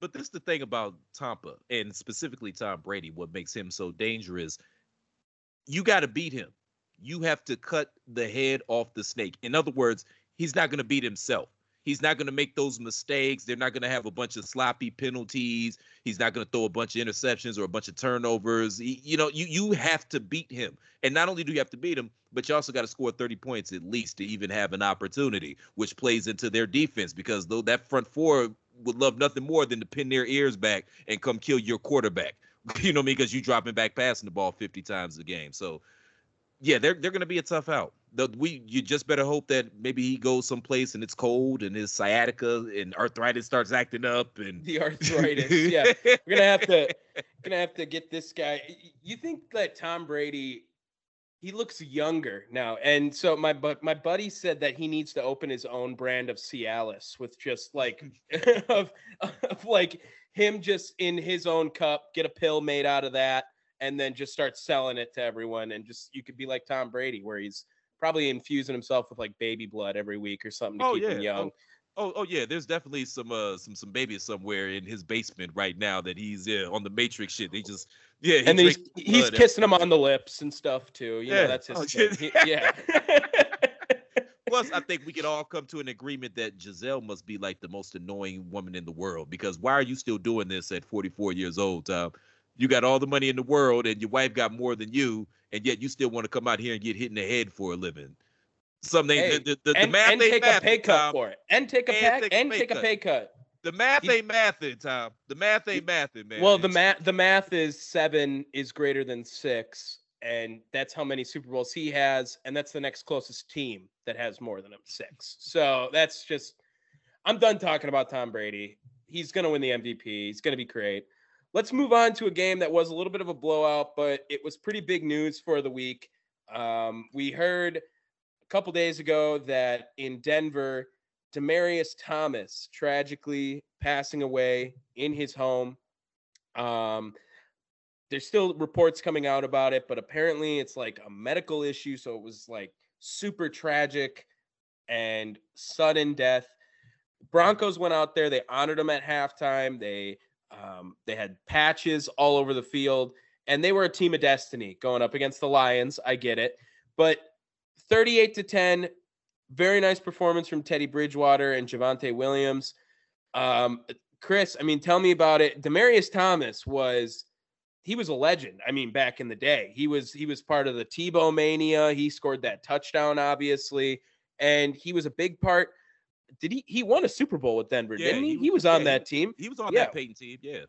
But this is the thing about Tampa and specifically Tom Brady. What makes him so dangerous? You got to beat him. You have to cut the head off the snake. In other words, he's not going to beat himself. He's not going to make those mistakes. They're not going to have a bunch of sloppy penalties. He's not going to throw a bunch of interceptions or a bunch of turnovers. He, you know, you you have to beat him. And not only do you have to beat him, but you also got to score 30 points at least to even have an opportunity, which plays into their defense because though that front four would love nothing more than to pin their ears back and come kill your quarterback. (laughs) You know me, Because you dropping back passing the ball 50 times a game. So yeah, they're they're going to be a tough out. The we you just better hope that maybe he goes someplace and it's cold and his sciatica and arthritis starts acting up and the arthritis. yeah, (laughs) we're gonna have to gonna have to get this guy. You think that Tom Brady? He looks younger now, and so my but my buddy said that he needs to open his own brand of Cialis with just like (laughs) (laughs) of, of like him just in his own cup, get a pill made out of that, and then just start selling it to everyone, and just you could be like Tom Brady, where he's probably infusing himself with like baby blood every week or something to oh, keep yeah. him young. Oh, oh, oh yeah, there's definitely some uh some some babies somewhere in his basement right now that he's yeah, on the Matrix shit. They just yeah, and then he's he's kissing him on the lips and stuff too. You yeah, know, that's his oh, he, yeah. (laughs) (laughs) Plus, I think we could all come to an agreement that Gisele must be like the most annoying woman in the world because why are you still doing this at 44 years old? Uh, you got all the money in the world and your wife got more than you, and yet you still want to come out here and get hit in the head for a living. Something hey, the, the, and, the math and ain't take math, a pay cut Tom. for it, and take a and, take and take a pay cut. The math ain't mathing, Tom. The math ain't mathing, man. Well, the math the math is seven is greater than six, and that's how many Super Bowls he has, and that's the next closest team that has more than him, six. So that's just I'm done talking about Tom Brady. He's gonna win the MVP. He's gonna be great. Let's move on to a game that was a little bit of a blowout, but it was pretty big news for the week. Um, we heard a couple days ago that in Denver, Demaryius Thomas tragically passing away in his home. Um, there's still reports coming out about it, but apparently it's like a medical issue. So it was like super tragic and sudden death. Broncos went out there, they honored him at halftime. They um, they had patches all over the field, and they were a team of destiny going up against the Lions. I get it, but 38 to 10, very nice performance from Teddy Bridgewater and Javonte Williams. Um, Chris, I mean, tell me about it. Demaryius Thomas was he was a legend. I mean, back in the day, he was he was part of the Tebow mania. He scored that touchdown, obviously, and he was a big part did he he won a Super Bowl with Denver, yeah, didn't he? He, he was on yeah, that team. He was on yeah. that Peyton team, yeah.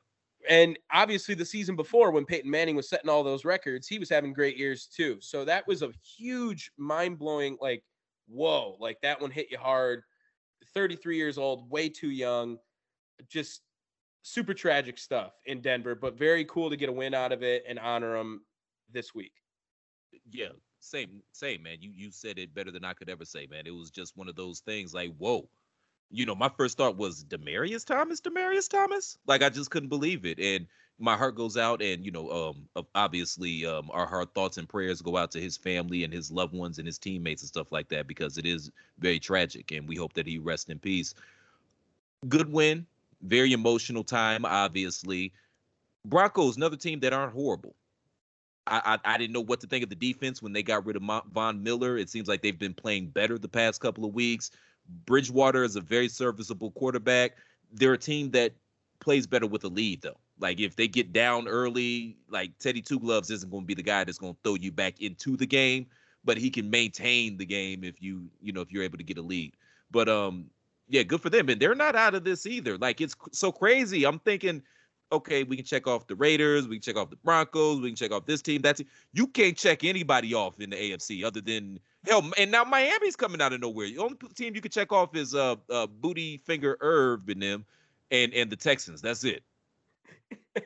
And obviously the season before when Peyton Manning was setting all those records, he was having great years too. So that was a huge mind-blowing like whoa, like that one hit you hard. 33 years old, way too young. Just super tragic stuff in Denver, but very cool to get a win out of it and honor him this week. Yeah, same, same, man. You you said it better than I could ever say, man. It was just one of those things like, whoa. You know, my first thought was Demaryius Thomas, Demaryius Thomas. Like I just couldn't believe it. And my heart goes out and you know, um obviously um our heart thoughts and prayers go out to his family and his loved ones and his teammates and stuff like that because it is very tragic and we hope that he rests in peace. Good win, very emotional time, obviously. Broncos, another team that aren't horrible. I, I, didn't know what to think of the defense when they got rid of Von Miller. It seems like they've been playing better the past couple of weeks. Bridgewater is a very serviceable quarterback. They're a team that plays better with a lead, though. Like if they get down early, like Teddy Two Gloves isn't going to be the guy that's going to throw you back into the game, but he can maintain the game if you you know if you're able to get a lead. But um, yeah, good for them. And they're not out of this either. Like it's so crazy. I'm thinking okay, we can check off the Raiders, we can check off the Broncos, we can check off this team. That's it. You can't check anybody off in the AFC other than hell. And now Miami's coming out of nowhere. The only team you can check off is uh, uh Booty Finger Irv and them, and and the Texans. That's it. (laughs)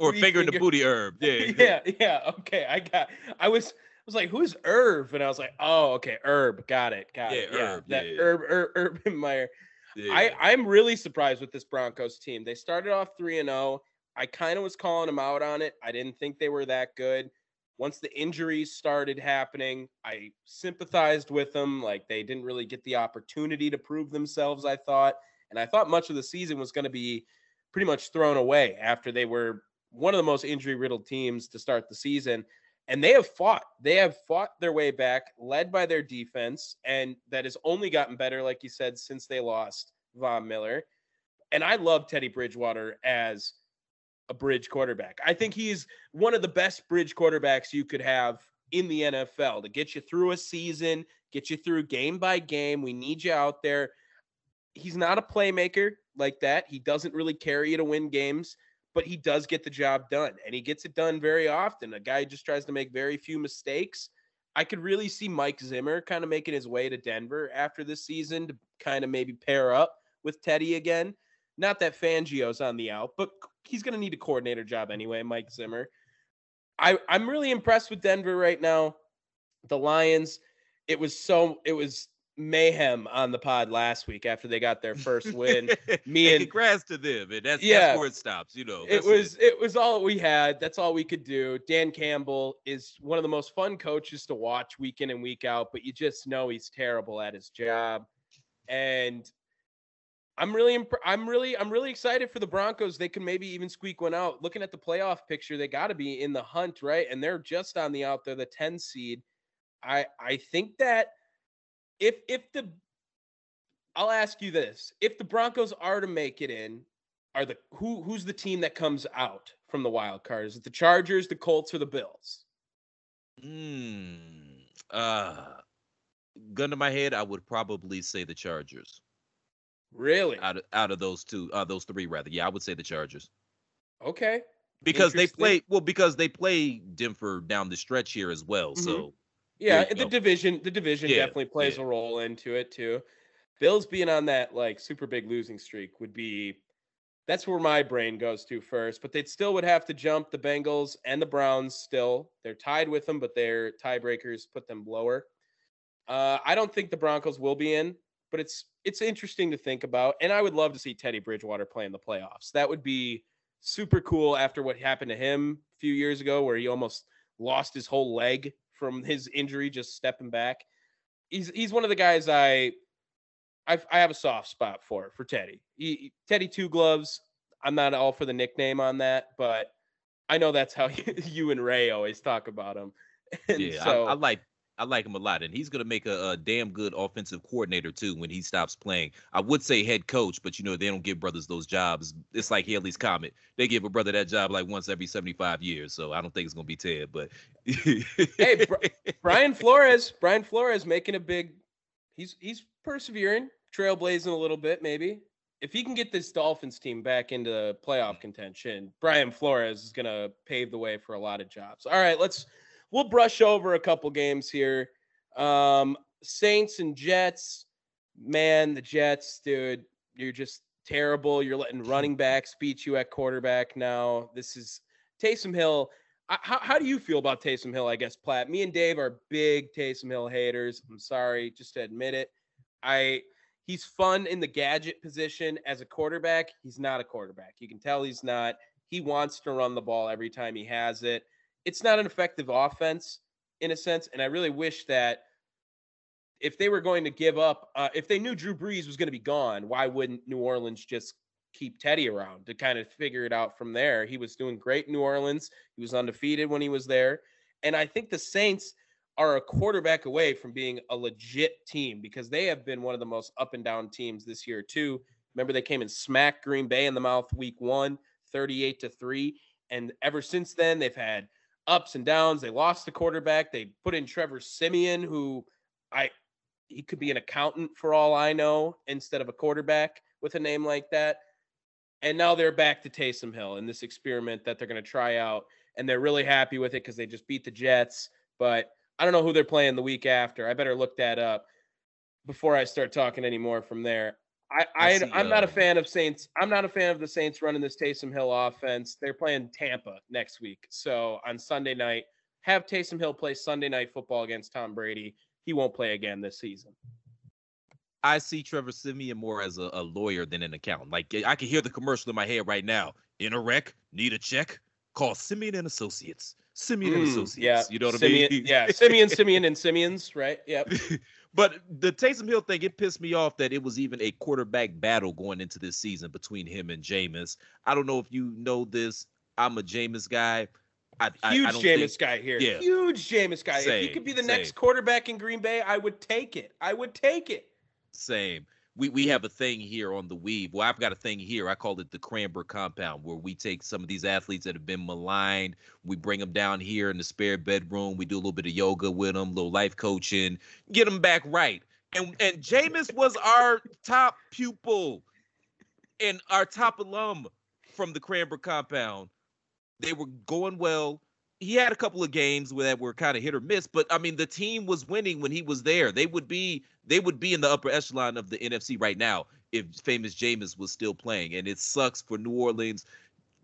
or finger in the booty herb. (laughs) Yeah, yeah, yeah. Okay, I got. I was I was like, who's Irv? And I was like, oh, okay, Herb. Got it. Got yeah, it. Herb, yeah, that yeah, Herb, Herb, Urban Meyer. Yeah. I I'm really surprised with this Broncos team. They started off 3 and 0. I kind of was calling them out on it. I didn't think they were that good. Once the injuries started happening, I sympathized with them. Like they didn't really get the opportunity to prove themselves, I thought. And I thought much of the season was going to be pretty much thrown away after they were one of the most injury riddled teams to start the season. And they have fought. They have fought their way back, led by their defense, and that has only gotten better, like you said, since they lost Von Miller. And I love Teddy Bridgewater as a bridge quarterback. I think he's one of the best bridge quarterbacks you could have in the NFL to get you through a season, get you through game by game. We need you out there. He's not a playmaker like that. He doesn't really carry you to win games but he does get the job done and he gets it done very often. A guy just tries to make very few mistakes I could really see Mike Zimmer kind of making his way to Denver after this season to kind of maybe pair up with Teddy again. Not that Fangio's on the out, but he's going to need a coordinator job anyway, Mike Zimmer. I, I'm really impressed with Denver right now. The Lions, it was so it was mayhem on the pod last week after they got their first win. (laughs) Me and congrats to them, and that's yeah, that's where it stops. You know, it was it. it. was all we had. That's all we could do. Dan Campbell is one of the most fun coaches to watch week in and week out, but you just know he's terrible at his job. And I'm really, imp- I'm really, I'm really excited for the Broncos. They can maybe even squeak one out. Looking at the playoff picture, they got to be in the hunt, right? And they're just on the out there, the 10 seed. I, I think that if, if the, I'll ask you this: if the Broncos are to make it in, are the who, who's the team that comes out from the wild card? Is it the Chargers, the Colts, or the Bills? Hmm. Uh, gun to my head, I would probably say the Chargers. Really? Out of out of those two, uh, those three rather. Yeah, I would say the Chargers. Okay. Because they play well, because they play Denver down the stretch here as well. Mm-hmm. So yeah, the division, the division yeah, definitely plays yeah. a role into it too. Bills being on that like super big losing streak would be that's where my brain goes to first. But they still would have to jump the Bengals and the Browns. Still, they're tied with them, but their tiebreakers put them lower. Uh, I don't think the Broncos will be in but it's it's interesting to think about. And I would love to see Teddy Bridgewater play in the playoffs. That would be super cool after what happened to him a few years ago, where he almost lost his whole leg from his injury just stepping back. He's he's one of the guys I I, I have a soft spot for for Teddy. He, Teddy Two Gloves. I'm not all for the nickname on that, but I know that's how you, (laughs) you and Ray always talk about him. (laughs) And yeah, so, I, I like I like him a lot, and he's going to make a, a, damn good offensive coordinator too when he stops playing. I would say head coach, but you know they don't give brothers those jobs. It's like Halley's Comet; they give a brother that job like once every seventy-five years. So I don't think it's going to be Ted. But (laughs) hey, (laughs) Brian Flores, Brian Flores making a big. He's he's persevering, trailblazing a little bit, maybe. If he can get this Dolphins team back into playoff mm. contention, Brian Flores is going to pave the way for a lot of jobs. All right, let's we'll brush over a couple games here. Um, Saints and Jets. Man, the Jets, dude, you're just terrible. You're letting (laughs) running backs beat you at quarterback now. This is Taysom Hill. how, how do you feel about Taysom Hill? I guess Platt. Me and Dave are big Taysom Hill haters. I'm sorry, just to admit it. I he's fun in the gadget position as a quarterback. He's not a quarterback. You can tell he's not. He wants to run the ball every time he has it it's not an effective offense in a sense. And I really wish that if they were going to give up, uh, if they knew Drew Brees was going to be gone, why wouldn't New Orleans just keep Teddy around to kind of figure it out from there? He was doing great in New Orleans. He was undefeated when he was there. And I think the Saints are a quarterback away from being a legit team because they have been one of the most up and down teams this year, too. Remember, they came and smacked Green Bay in the mouth week one, 38 to 3. And ever since then, they've had ups and downs. They lost the quarterback. They put in Trevor Siemian, who I he could be an accountant for all I know, instead of a quarterback with a name like that. And now they're back to Taysom Hill in this experiment that they're going to try out. And they're really happy with it because they just beat the Jets. But I don't know who they're playing the week after. I better look that up before I start talking anymore from there. I, I, am not a fan of Saints. I'm not a fan of the Saints running this Taysom Hill offense. They're playing Tampa next week. So on Sunday night, have Taysom Hill play Sunday night football against Tom Brady. He won't play again this season. I see Trevor Siemian more as a, a lawyer than an accountant. Like I can hear the commercial in my head right now. In a wreck, need a check? Call Siemian and Associates. Siemian mm, and Associates. Yeah, you know what Siemian, I mean? yeah, Siemian, (laughs) Siemian, and Siemians, right? Yep. (laughs) But the Taysom Hill thing, it pissed me off that it was even a quarterback battle going into this season between him and Jameis. I don't know if you know this. I'm a Jameis guy. I, Huge I, I Jameis think, guy here. Yeah. Huge Jameis guy. Same, if he could be the same. next quarterback in Green Bay, I would take it. I would take it. Same we we have a thing here on the weave. Well, I've got a thing here. I call it the Cranberry Compound, where we take some of these athletes that have been maligned, we bring them down here in the spare bedroom. We do a little bit of yoga with them, a little life coaching, get them back right. And and Jameis was our top pupil and our top alum from the Cranberry Compound. They were going well. He had a couple of games where that were kind of hit or miss, but I mean the team was winning when he was there. They would be they would be in the upper echelon of the NFC right now if famous Jameis was still playing. And it sucks for New Orleans.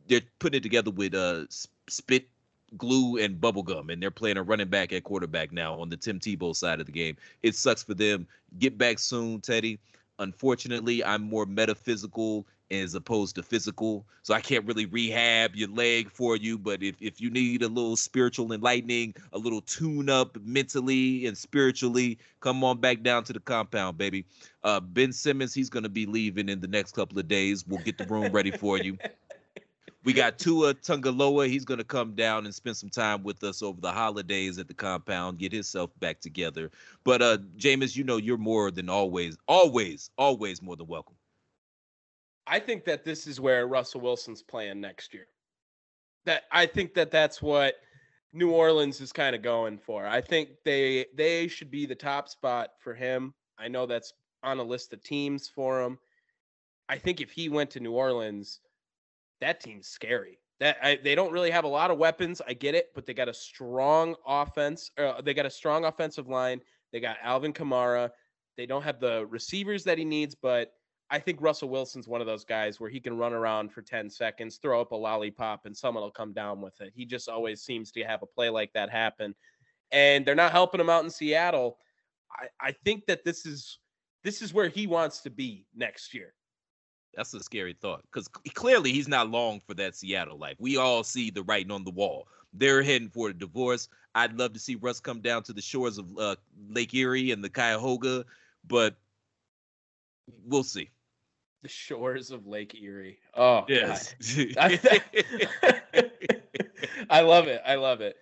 They're putting it together with uh spit glue and bubblegum and they're playing a running back at quarterback now on the Tim Tebow side of the game. It sucks for them. Get back soon, Teddy. Unfortunately, I'm more metaphysical as opposed to physical. So I can't really rehab your leg for you. But if, if you need a little spiritual enlightening, a little tune up mentally and spiritually, come on back down to the compound, baby. Uh, ben Simmons, he's going to be leaving in the next couple of days. We'll get the room ready for you. We got Tua Tagovailoa. He's going to come down and spend some time with us over the holidays at the compound, get himself back together. But uh, Jameis, you know you're more than always, always, always more than welcome. I think that this is where Russell Wilson's playing next year. That I think that that's what New Orleans is kind of going for. I think they they should be the top spot for him. I know that's on a list of teams for him. I think if he went to New Orleans, that team's scary. That I, they don't really have a lot of weapons. I get it, but they got a strong offense. Uh, they got a strong offensive line. They got Alvin Kamara. They don't have the receivers that he needs, but I think Russell Wilson's one of those guys where he can run around for 10 seconds, throw up a lollipop, and someone will come down with it. He just always seems to have a play like that happen. And they're not helping him out in Seattle. I, I think that this is this is where he wants to be next year. That's a scary thought because clearly he's not long for that Seattle life. We all see the writing on the wall. They're heading for a divorce. I'd love to see Russ come down to the shores of uh, Lake Erie and the Cuyahoga, but we'll see the shores of Lake Erie. Oh, yes. (laughs) (laughs) I love it. I love it.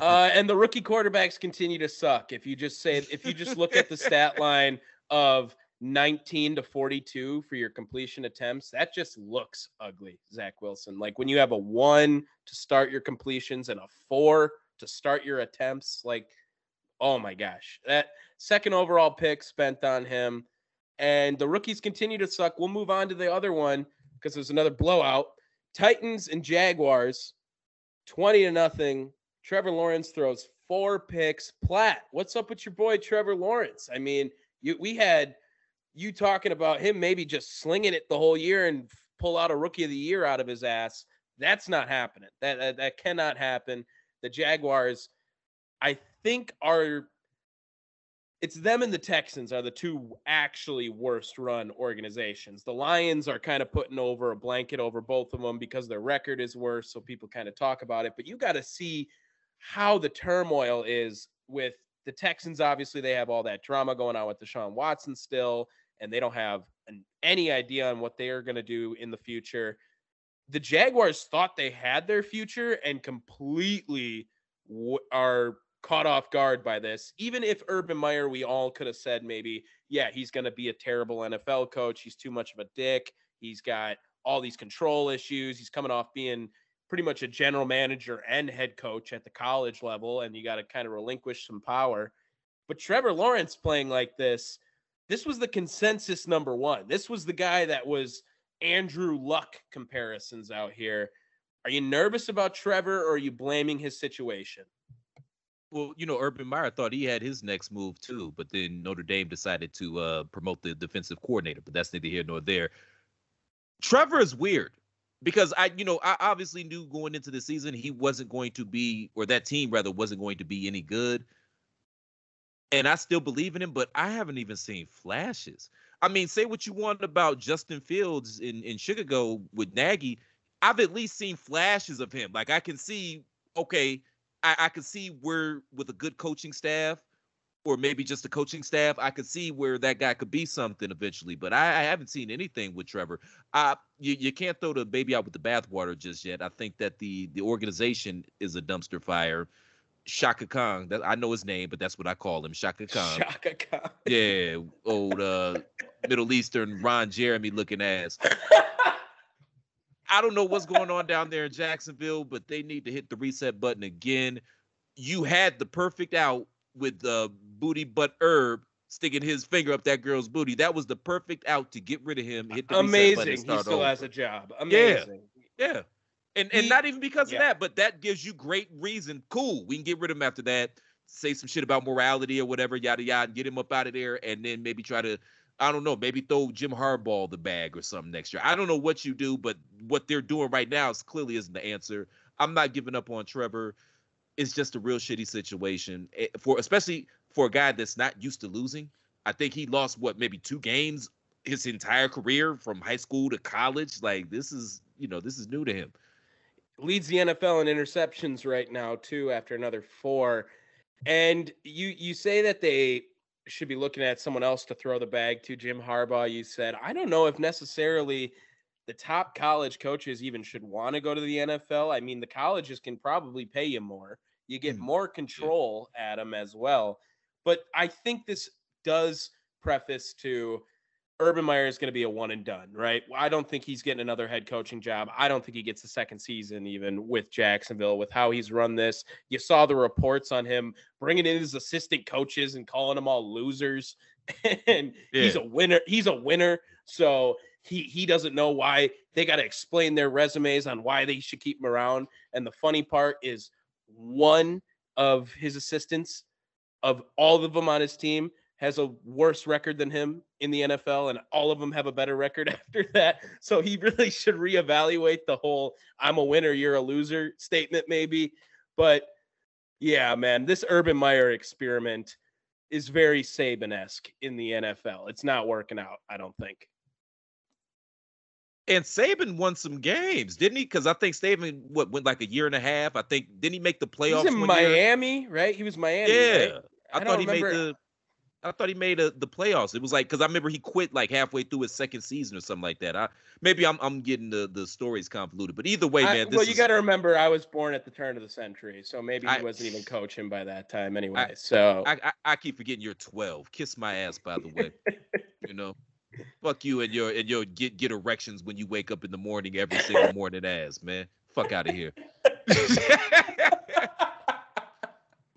Uh, and the rookie quarterbacks continue to suck. If you just say, if you just look at the stat line of 19 to 42 for your completion attempts, that just looks ugly, Zach Wilson. Like when you have a one to start your completions and a four to start your attempts, like, oh my gosh, that second overall pick spent on him and the rookies continue to suck. We'll move on to the other one because there's another blowout. Titans and Jaguars, 20 to nothing. Trevor Lawrence throws four picks. Platt, what's up with your boy Trevor Lawrence? I mean, you, we had you talking about him maybe just slinging it the whole year and pull out a rookie of the year out of his ass. That's not happening. That that, that cannot happen. The Jaguars, I think, are it's them and the Texans are the two actually worst run organizations. The Lions are kind of putting over a blanket over both of them because their record is worse. So people kind of talk about it. But you got to see how the turmoil is with the Texans. Obviously, they have all that drama going on with Deshaun Watson still, and they don't have an, any idea on what they are going to do in the future. The Jaguars thought they had their future and completely w- are caught off guard by this. Even if Urban Meyer, we all could have said maybe, yeah, he's going to be a terrible NFL coach. He's too much of a dick. He's got all these control issues. He's coming off being pretty much a general manager and head coach at the college level, and you got to kind of relinquish some power. But Trevor Lawrence playing like this, this was the consensus number one. This was the guy that was Andrew Luck comparisons out here. Are you nervous about Trevor or are you blaming his situation? Well, you know, Urban Meyer thought he had his next move too, but then Notre Dame decided to uh, promote the defensive coordinator. But that's neither here nor there. Trevor is weird because I, you know, I obviously knew going into the season he wasn't going to be, or that team rather wasn't going to be any good. And I still believe in him, but I haven't even seen flashes. I mean, say what you want about Justin Fields in, in Chicago with Nagy. I've at least seen flashes of him. Like I can see, okay, I, I could see where with a good coaching staff or maybe just a coaching staff, I could see where that guy could be something eventually. But I, I haven't seen anything with Trevor. Uh, you, you can't throw the baby out with the bathwater just yet. I think that the the organization is a dumpster fire. Shaka Khan, that I know his name, but that's what I call him, Shaka Khan. Shaka Khan. Yeah, old uh, Middle Eastern Ron Jeremy looking ass. (laughs) I don't know what's going on down there in Jacksonville, but they need to hit the reset button again. You had the perfect out with uh, booty butt herb sticking his finger up that girl's booty. That was the perfect out to get rid of him. Hit the Amazing. he still has a job. Amazing. Yeah. yeah. And and not even because yeah. of that, but that gives you great reason. Cool, we can get rid of him after that. Say some shit about morality or whatever, yada yada, and get him up out of there, and then maybe try to, I don't know, maybe throw Jim Harbaugh the bag or something next year. I don't know what you do, but what they're doing right now is clearly isn't the answer. I'm not giving up on Trevor. It's just a real shitty situation eh, for, especially for a guy that's not used to losing. I think he lost what maybe two games his entire career from high school to college. Like this is, you know, this is new to him. Leads the NFL in interceptions right now too after another four. And you you say that they should be looking at someone else to throw the bag to Jim Harbaugh. You said I don't know if necessarily the top college coaches even should want to go to the NFL. I mean, the colleges can probably pay you more. You get mm. more control yeah. at them as well. But I think this does preface to Urban Meyer is going to be a one and done, right? I don't think he's getting another head coaching job. I don't think he gets a second season even with Jacksonville with how he's run this. You saw the reports on him bringing in his assistant coaches and calling them all losers. (laughs) and yeah. he's a winner. He's a winner. So he he doesn't know why they got to explain their resumes on why they should keep him around. And the funny part is one of his assistants of all of them on his team has a worse record than him in the NFL, and all of them have a better record (laughs) after that. So he really (laughs) should reevaluate the whole "I'm a winner, you're a loser" statement, maybe. But yeah, man, this Urban Meyer experiment is very Saban esque in the NFL. It's not working out, I don't think. And Saban won some games, didn't he? Because I think Saban what went like a year and a half. I think didn't he make the playoffs? He was in Miami, year? right? He was Miami. Yeah, right? I, I, thought he remember. made the. I thought he made a, the playoffs. It was like because I remember he quit like halfway through his second season or something like that. I maybe I'm I'm getting the the stories convoluted, but either way, man. I, well, you got to remember, I was born at the turn of the century, so maybe he I, wasn't even coaching by that time anyway. so I, I keep forgetting you're 12. Kiss my ass, by the way. (laughs) you know, fuck you and your and your get get erections when you wake up in the morning every single morning, ass man. Fuck out of here. (laughs)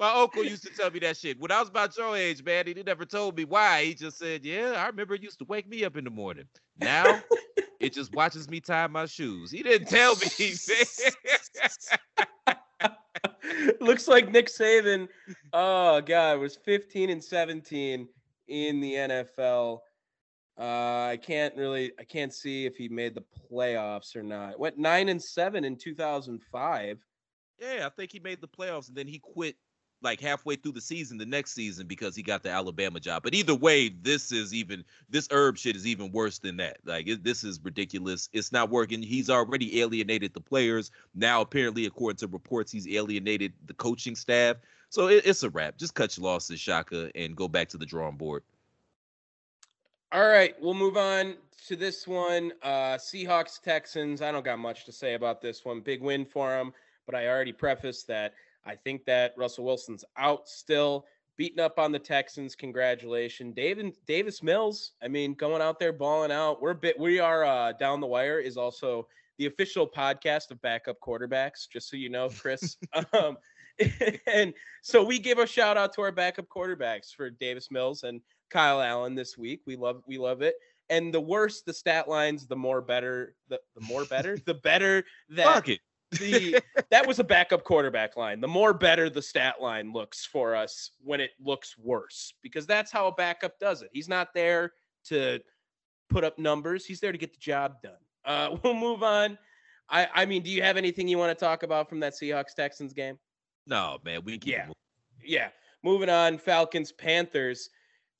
My uncle used to tell me that shit. When I was about your age, man, he never told me why. He just said, Yeah, I remember it used to wake me up in the morning. Now (laughs) it just watches me tie my shoes. He didn't tell me. (laughs) Looks like Nick Saban, oh God, was 15 and 17 in the NFL. Uh, I can't really, I can't see if he made the playoffs or not. Went nine and seven in 2005. Yeah, I think he made the playoffs and then he quit like halfway through the season the next season because he got the Alabama job. But either way, this is even this herb shit is even worse than that. Like it, this is ridiculous. It's not working. He's already alienated the players. Now apparently, according to reports, he's alienated the coaching staff. So it, it's a wrap. Just cut your losses, Shaka, and go back to the drawing board. All right, we'll move on to this one. Uh, Seahawks Texans. I don't got much to say about this one. Big win for them, but I already prefaced that I think that Russell Wilson's out still, beating up on the Texans. Congratulations, David Davis Mills. I mean, going out there balling out. We're a bit. We are uh, down the wire. Is also the official podcast of backup quarterbacks. Just so you know, Chris. (laughs) um, (laughs) and so we give a shout out to our backup quarterbacks for Davis Mills and Kyle Allen this week. We love we love it. And the worse the stat lines, the more better the, the more better the better that the (laughs) that was a backup quarterback line. The more better the stat line looks for us when it looks worse, because that's how a backup does it. He's not there to put up numbers. He's there to get the job done. Uh, (laughs) we'll move on. I, I mean, do you have anything you want to talk about from that Seahawks Texans game? No, man. We yeah, yeah. Moving on. Falcons Panthers.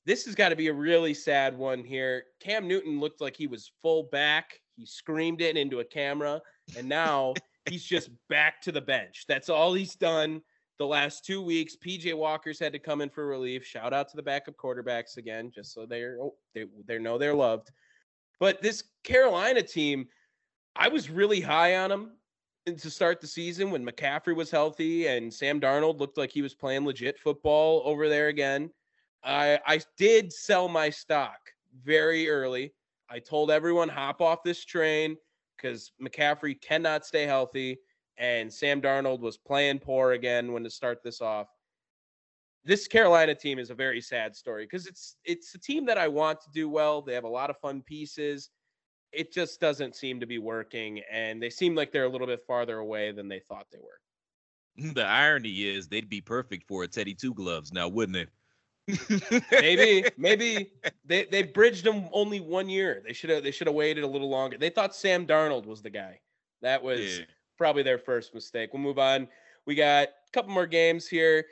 This has got to be a really sad one here. Cam Newton looked like he was full back. He screamed it into a camera, and now (laughs) he's just back to the bench. That's all he's done the last two weeks. PJ Walker's had to come in for relief. Shout out to the backup quarterbacks again, just so they're oh, they they know they're loved. But this Carolina team, I was really high on them to start the season when McCaffrey was healthy and Sam Darnold looked like he was playing legit football over there again. I I did sell my stock very early. I told everyone hop off this train because McCaffrey cannot stay healthy, and Sam Darnold was playing poor again when to start this off. This Carolina team is a very sad story because it's it's a team that I want to do well. They have a lot of fun pieces. it just doesn't seem to be working, and they seem like they're a little bit farther away than they thought they were. (laughs) The irony is they'd be perfect for a Teddy Two Gloves now, wouldn't it? Maybe, maybe they they bridged them only one year. They should have they should have waited a little longer. They thought Sam Darnold was the guy. That was yeah. probably their first mistake. We'll move on. We got a couple more games here.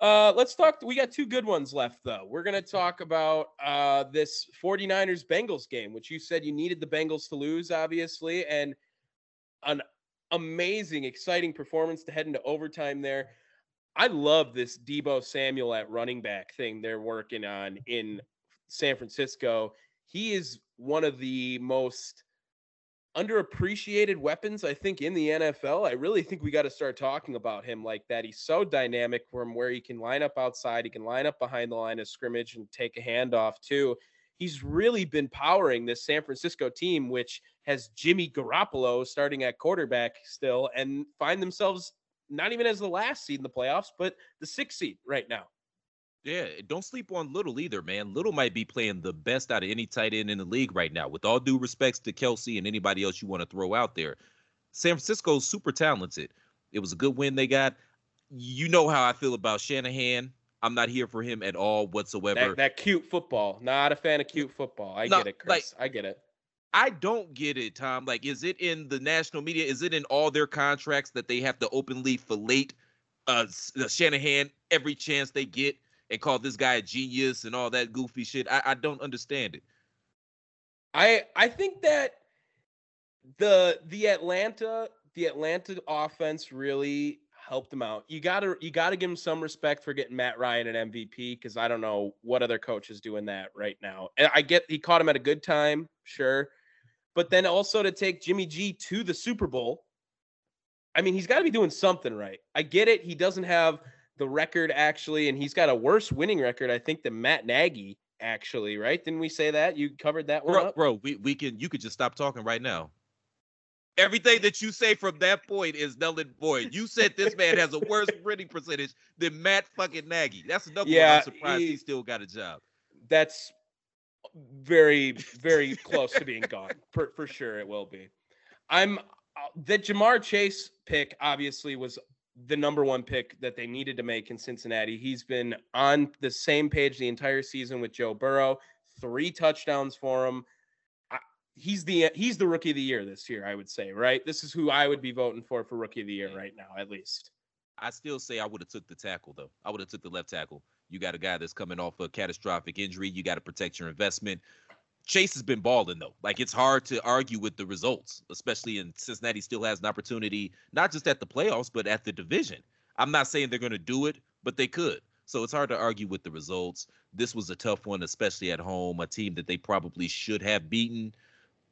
Uh, let's talk. We got two good ones left, though. We're going to talk about uh, this 49ers Bengals game, which you said you needed the Bengals to lose, obviously, and an amazing, exciting performance to head into overtime there. I love this Deebo Samuel at running back thing they're working on in San Francisco. He is one of the most underappreciated weapons, I think, in the NFL. I really think we got to start talking about him like that. He's so dynamic from where he can line up outside, he can line up behind the line of scrimmage and take a handoff too. He's really been powering this San Francisco team, which has Jimmy Garoppolo starting at quarterback still, and find themselves not even as the last seed in the playoffs, but the sixth seed right now. Yeah, don't sleep on Kittle either, man. Kittle might be playing the best out of any tight end in the league right now. With all due respects to Kelce and anybody else you want to throw out there, San Francisco's super talented. It was a good win they got. You know how I feel about Shanahan. I'm not here for him at all whatsoever. That, that cute football. Not a fan of cute football. I no, get it, Chris. Like, I get it. I don't get it, Tom. Like, is it in the national media? Is it in all their contracts that they have to openly fillet uh, Shanahan every chance they get? and call this guy a genius and all that goofy shit. I, I don't understand it. I I think that the the Atlanta the Atlanta offense really helped them out. You gotta you gotta give him some respect for getting Matt Ryan an MVP because I don't know what other coach is doing that right now. And I get he caught him at a good time, sure, but then also to take Jimmy G to the Super Bowl. I mean, he's got to be doing something right. I get it. He doesn't have the record actually, and he's got a worse winning record, I think, than Matt Nagy. Actually, right? Didn't we say that? You covered that one, bro. Up? Bro, we, we can. You could just stop talking right now. Everything that you say from that point is null and void. You said this man has a worse (laughs) winning percentage than Matt fucking Nagy. That's another yeah, one I'm surprised he, he still got a job. That's very, (laughs) very close to being gone. For, for sure, it will be. I'm uh, the Ja'Marr Chase pick obviously was the number one pick that they needed to make in Cincinnati. He's been on the same page the entire season with Joe Burrow, three touchdowns for him. he's the he's the rookie of the year this year, I would say, right? This is who I would be voting for for rookie of the year right now, at least. I still say I would have took the tackle though. I would have took the left tackle. You got a guy that's coming off a catastrophic injury. You got to protect your investment. Chase has been balling though. Like it's hard to argue with the results, especially in Cincinnati still has an opportunity not just at the playoffs but at the division. I'm not saying they're going to do it, but they could. So it's hard to argue with the results. This was a tough one, especially at home, a team that they probably should have beaten.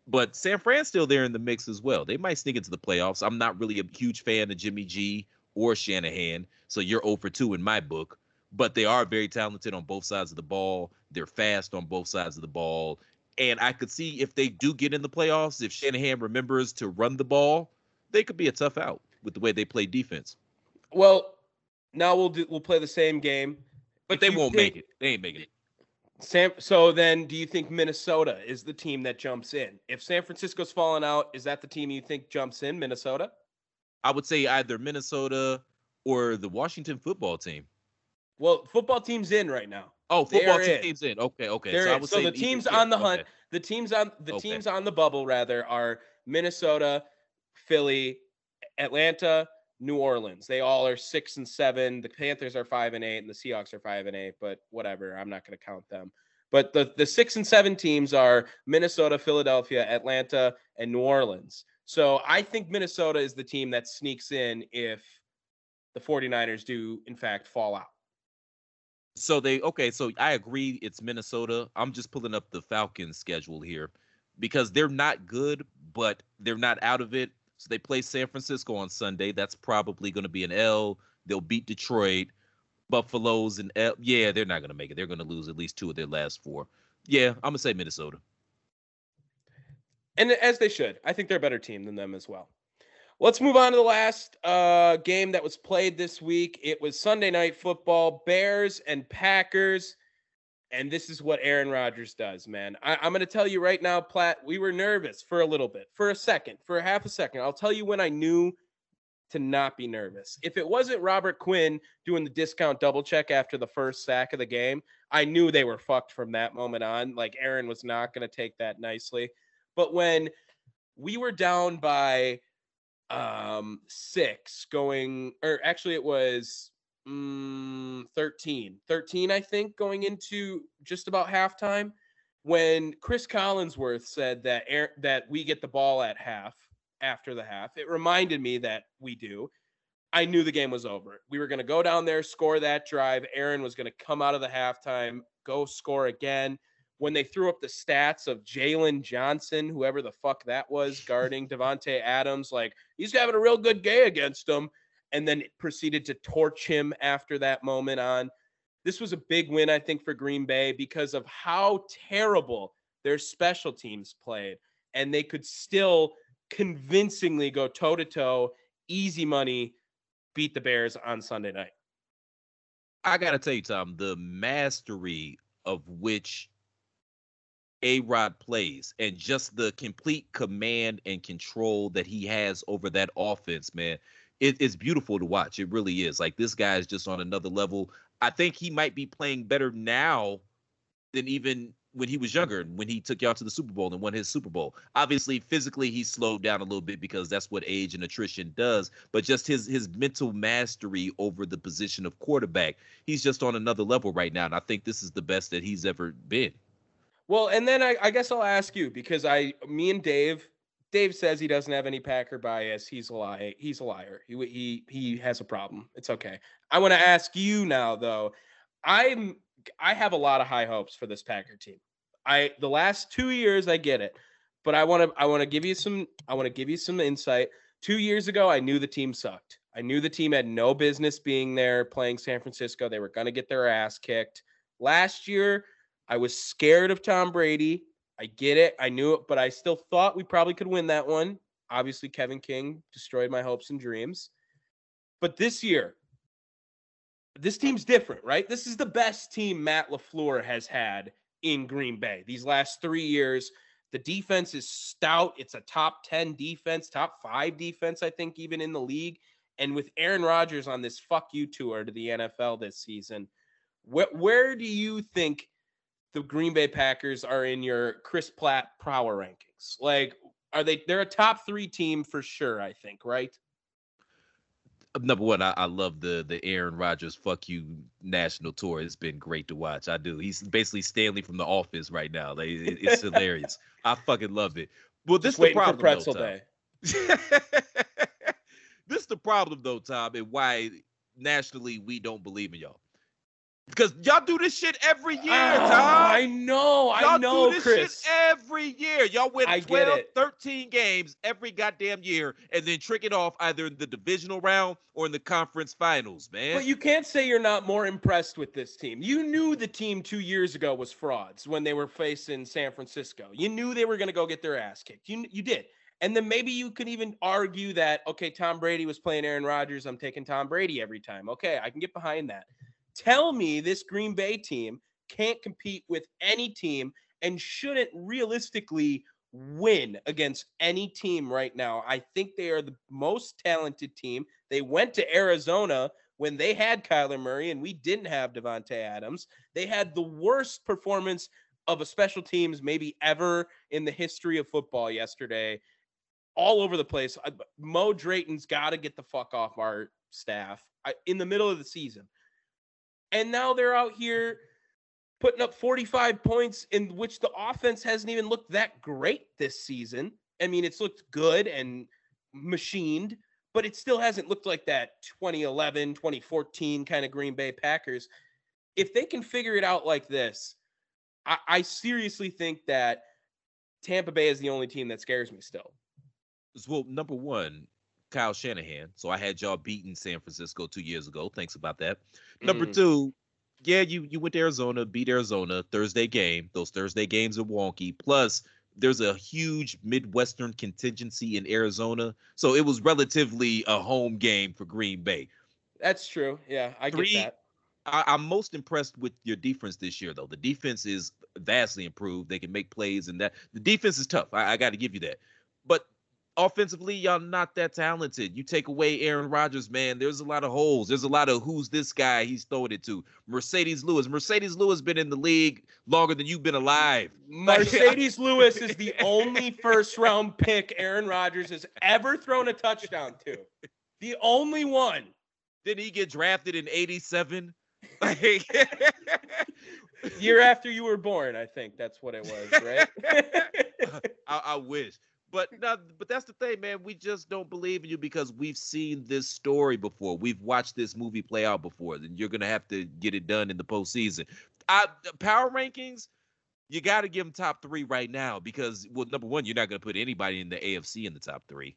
But San Fran's still there in the mix as well. They might sneak into the playoffs. I'm not really a huge fan of Jimmy G or Shanahan, so you're 0 for 2 in my book. But they are very talented on both sides of the ball. They're fast on both sides of the ball. And I could see if they do get in the playoffs, if Shanahan remembers to run the ball, they could be a tough out with the way they play defense. Well, now we'll do we'll play the same game, but if they won't make it. They ain't making it. Sam, so then, do you think Minnesota is the team that jumps in? If San Francisco's falling out, is that the team you think jumps in? Minnesota? I would say either Minnesota or the Washington football team. Well, football team's in right now. Oh, football teams in. Okay, okay. So, so the teams on the hunt, okay. the teams on the okay. teams on the bubble rather are Minnesota, Philly, Atlanta, New Orleans. They all are six and seven. The Panthers are five and eight, and the Seahawks are five and eight. But whatever, I'm not going to count them. But the the six and seven teams are Minnesota, Philadelphia, Atlanta, and New Orleans. So I think Minnesota is the team that sneaks in if the 49ers do in fact fall out. So they okay, so I agree it's Minnesota. I'm just pulling up the Falcons schedule here because they're not good, but they're not out of it. So they play San Francisco on Sunday. That's probably going to be an L. They'll beat Detroit. Buffalo's and L. Yeah, they're not going to make it. They're going to lose at least two of their last four. Yeah, I'm going to say Minnesota. And as they should. I think they're a better team than them as well. Let's move on to the last uh, game that was played this week. It was Sunday night football, Bears and Packers. And this is what Aaron Rodgers does, man. I, am going to tell you right now, Platt, we were nervous for a little bit, for a second, for a half a second. I'll tell you when I knew to not be nervous. If it wasn't Robert Quinn doing the discount double check after the first sack of the game, I knew they were fucked from that moment on. Like Aaron was not going to take that nicely. But when we were down by um 6 going or actually it was mm, 13. 13 I think going into just about halftime when Chris Collinsworth said that Aaron, that we get the ball at half after the half. It reminded me that we do. I knew the game was over. We were going to go down there, score that drive. Aaron was going to come out of the halftime, go score again. When they threw up the stats of Jaylon Johnson, whoever the fuck that was, guarding (laughs) Davante Adams, like he's having a real good game against him, and then proceeded to torch him after that moment on. This was a big win, I think, for Green Bay because of how terrible their special teams played. And they could still convincingly go toe to toe, easy money, beat the Bears on Sunday night. I got to tell you, Tom, the mastery of which A Rod plays and just the complete command and control that he has over that offense, man. It, it's beautiful to watch. It really is. Like this guy is just on another level. I think he might be playing better now than even when he was younger when he took y'all to the Super Bowl and won his Super Bowl. Obviously, physically he slowed down a little bit because that's what age and attrition does. But just his his mental mastery over the position of quarterback, he's just on another level right now. And I think this is the best that he's ever been. Well, and then I, I guess I'll ask you because I, me and Dave, Dave says he doesn't have any Packer bias. He's a liar. He's a liar. He he he has a problem. It's okay. I want to ask you now though. I'm I have a lot of high hopes for this Packer team. I the last two years I get it, but I want to I want to give you some I want to give you some insight. Two years ago, I knew the team sucked. I knew the team had no business being there playing San Francisco. They were going to get their ass kicked. Last year, I was scared of Tom Brady. I get it. I knew it, but I still thought we probably could win that one. Obviously, Kevin King destroyed my hopes and dreams. But this year, this team's different, right? This is the best team Matt LaFleur has had in Green Bay these last three years. The defense is stout. It's a top 10 defense, top five defense, I think, even in the league. And with Aaron Rodgers on this fuck you tour to the NFL this season, wh- where do you think the Green Bay Packers are in your Chris Platt power rankings? Like, are they, they're a top three team for sure, I think, right? number one, I, I, love the the Aaron Rodgers "fuck you" national tour. It's been great to watch. I do. He's basically Stanley from The Office right now. Like, it, it's hilarious. (laughs) I fucking love it. Well, this Just the problem, pretzel though, day. (laughs) this is the problem, though, Tom, and why nationally we don't believe in y'all. Because y'all do this shit every year, ah, oh, Tom. I know, y'all I know, do this Chris. Shit every year. Y'all win I 12, 13 games every goddamn year and then trick it off either in the divisional round or in the conference finals, man. But you can't say you're not more impressed with this team. You knew the team two years ago was frauds when they were facing San Francisco. You knew they were going to go get their ass kicked. You, you did. And then maybe you could even argue that, okay, Tom Brady was playing Aaron Rodgers. I'm taking Tom Brady every time. Okay, I can get behind that. Tell me this Green Bay team can't compete with any team and shouldn't realistically win against any team right now. I think they are the most talented team. They went to Arizona when they had Kyler Murray and we didn't have Davante Adams. They had the worst performance of a special teams maybe ever in the history of football yesterday. All over the place. Mo Drayton's got to get the fuck off our staff in the middle of the season. And now they're out here putting up 45 points in which the offense hasn't even looked that great this season. I mean, it's looked good and machined, but it still hasn't looked like that 2011, 2014 kind of Green Bay Packers. If they can figure it out like this, I, I seriously think that Tampa Bay is the only team that scares me still. Well, number one, Kyle Shanahan. So I had y'all beating San Francisco two years ago. Thanks about that. Mm. Number two, yeah, you you went to Arizona, beat Arizona Thursday game. Those Thursday games are wonky. Plus, there's a huge Midwestern contingency in Arizona, so it was relatively a home game for Green Bay. That's true. Yeah, I three, get that. I, am most impressed with your defense this year, though. The defense is vastly improved. They can make plays, and that the defense is tough. I, I got to give you that. Offensively, y'all not that talented. You take away Aaron Rodgers, man. There's a lot of holes. There's a lot of who's this guy he's throwing it to. Marcedes Lewis. Marcedes Lewis been in the league longer than you've been alive. (laughs) Marcedes Lewis is the only first round pick Aaron Rodgers has ever thrown a touchdown to. The only one. Didn't he get drafted in 87? Like (laughs) year (laughs) after you were born, I think that's what it was, right? I, I wish. But no, but that's the thing, man. We just don't believe in you because we've seen this story before. We've watched this movie play out before. And you're gonna have to get it done in the postseason. I, power rankings, you got to give them top three right now because, well, number one, you're not gonna put anybody in the AFC in the top three.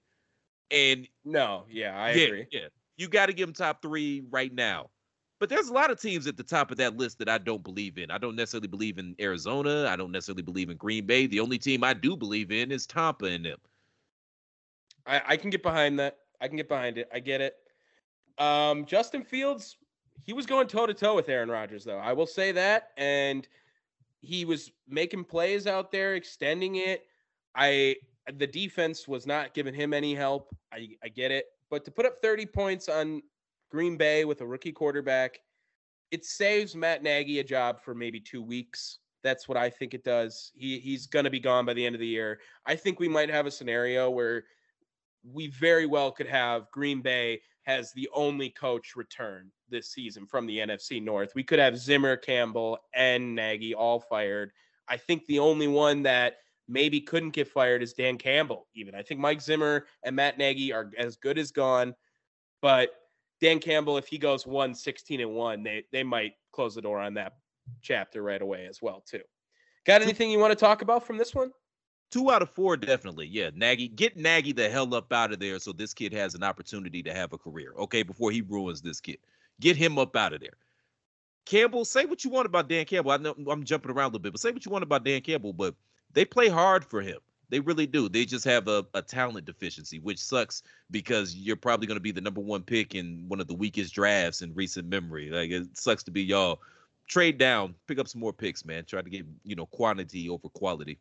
And no, yeah, I yeah, agree. Yeah, you got to give them top three right now. But there's a lot of teams at the top of that list that I don't believe in. I don't necessarily believe in Arizona. I don't necessarily believe in Green Bay. The only team I do believe in is Tampa and them. I, I can get behind that. I can get behind it. I get it. Um, Justin Fields, he was going toe to toe with Aaron Rodgers, though. I will say that. And he was making plays out there, extending it. I the defense was not giving him any help. I, I get it. But to put up 30 points on Green Bay with a rookie quarterback, it saves Matt Nagy a job for maybe two weeks. That's what I think it does. He he's gonna be gone by the end of the year. I think we might have a scenario where we very well could have Green Bay has the only coach return this season from the NFC North. We could have Zimmer, Campbell, and Nagy all fired. I think the only one that maybe couldn't get fired is Dan Campbell. Even I think Mike Zimmer and Matt Nagy are as good as gone, but Dan Campbell, if he goes one 16 and one, they they might close the door on that chapter right away as well too. Got anything you want to talk about from this one? Two out of four, definitely. Yeah, Nagy, get Nagy the hell up out of there so this kid has an opportunity to have a career. Okay, before he ruins this kid, get him up out of there. Campbell, say what you want about Dan Campbell. I know I'm jumping around a little bit, but say what you want about Dan Campbell. But they play hard for him. They really do. They just have a, a talent deficiency, which sucks because you're probably going to be the number one pick in one of the weakest drafts in recent memory. Like it sucks to be y'all. Trade down, pick up some more picks, man. Try to get you know quantity over quality.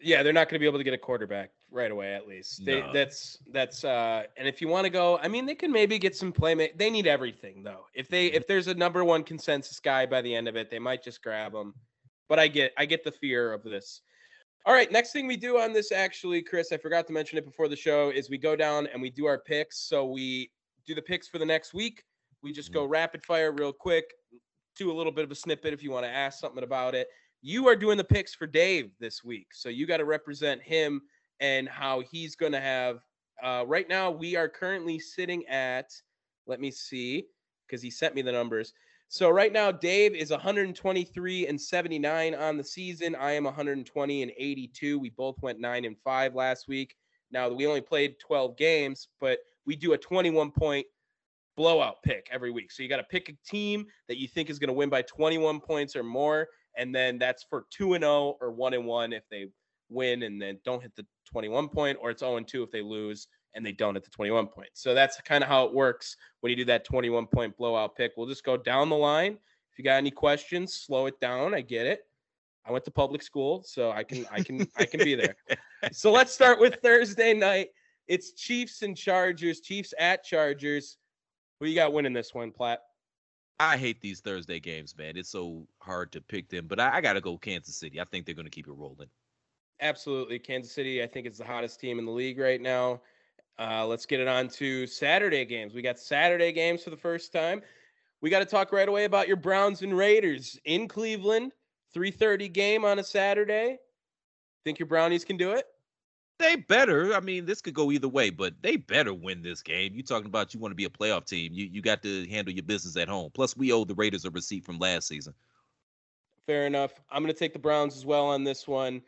Yeah, they're not going to be able to get a quarterback right away. At least they, no. that's that's. uh And if you want to go, I mean, they can maybe get some playmate. They need everything though. If they if there's a number one consensus guy by the end of it, they might just grab him. But I get I get the fear of this all right, next thing we do on this, actually, Chris, I forgot to mention it before the show, is we go down and we do our picks. So we do the picks for the next week. We just go mm-hmm. rapid fire real quick, do a little bit of a snippet if you want to ask something about it. You are doing the picks for Dave this week. So you got to represent him and how he's going to have. Uh, right now, we are currently sitting at, let me see, because he sent me the numbers. So right now, Dave is 123 and 79 on the season. I am 120 and 82. We both went nine and five last week. Now we only played 12 games, but we do a 21 point blowout pick every week. So you got to pick a team that you think is going to win by 21 points or more, and then that's for two and 0 or one and one if they win and then don't hit the 21 point, or it's 0 and 2 if they lose and they don't at the 21 points. So that's kind of how it works when you do that 21 point blowout pick. We'll just go down the line. If you got any questions, slow it down. I get it. I went to public school, so I can I can I can be there. (laughs) So let's start with Thursday night. It's Chiefs and Chargers. Chiefs at Chargers. Who you got winning this one, Platt? I hate these Thursday games, man. It's so hard to pick them, but I, I got to go Kansas City. I think they're going to keep it rolling. Absolutely, Kansas City. I think it's the hottest team in the league right now. Uh, let's get it on to Saturday games. We got Saturday games for the first time. We got to talk right away about your Browns and Raiders in Cleveland. 3:30 game on a Saturday. Think your Brownies can do it? They better. I mean, this could go either way, but they better win this game. You talking about you want to be a playoff team. You you got to handle your business at home. Plus, we owe the Raiders a receipt from last season. Fair enough. I'm going to take the Browns as well on this one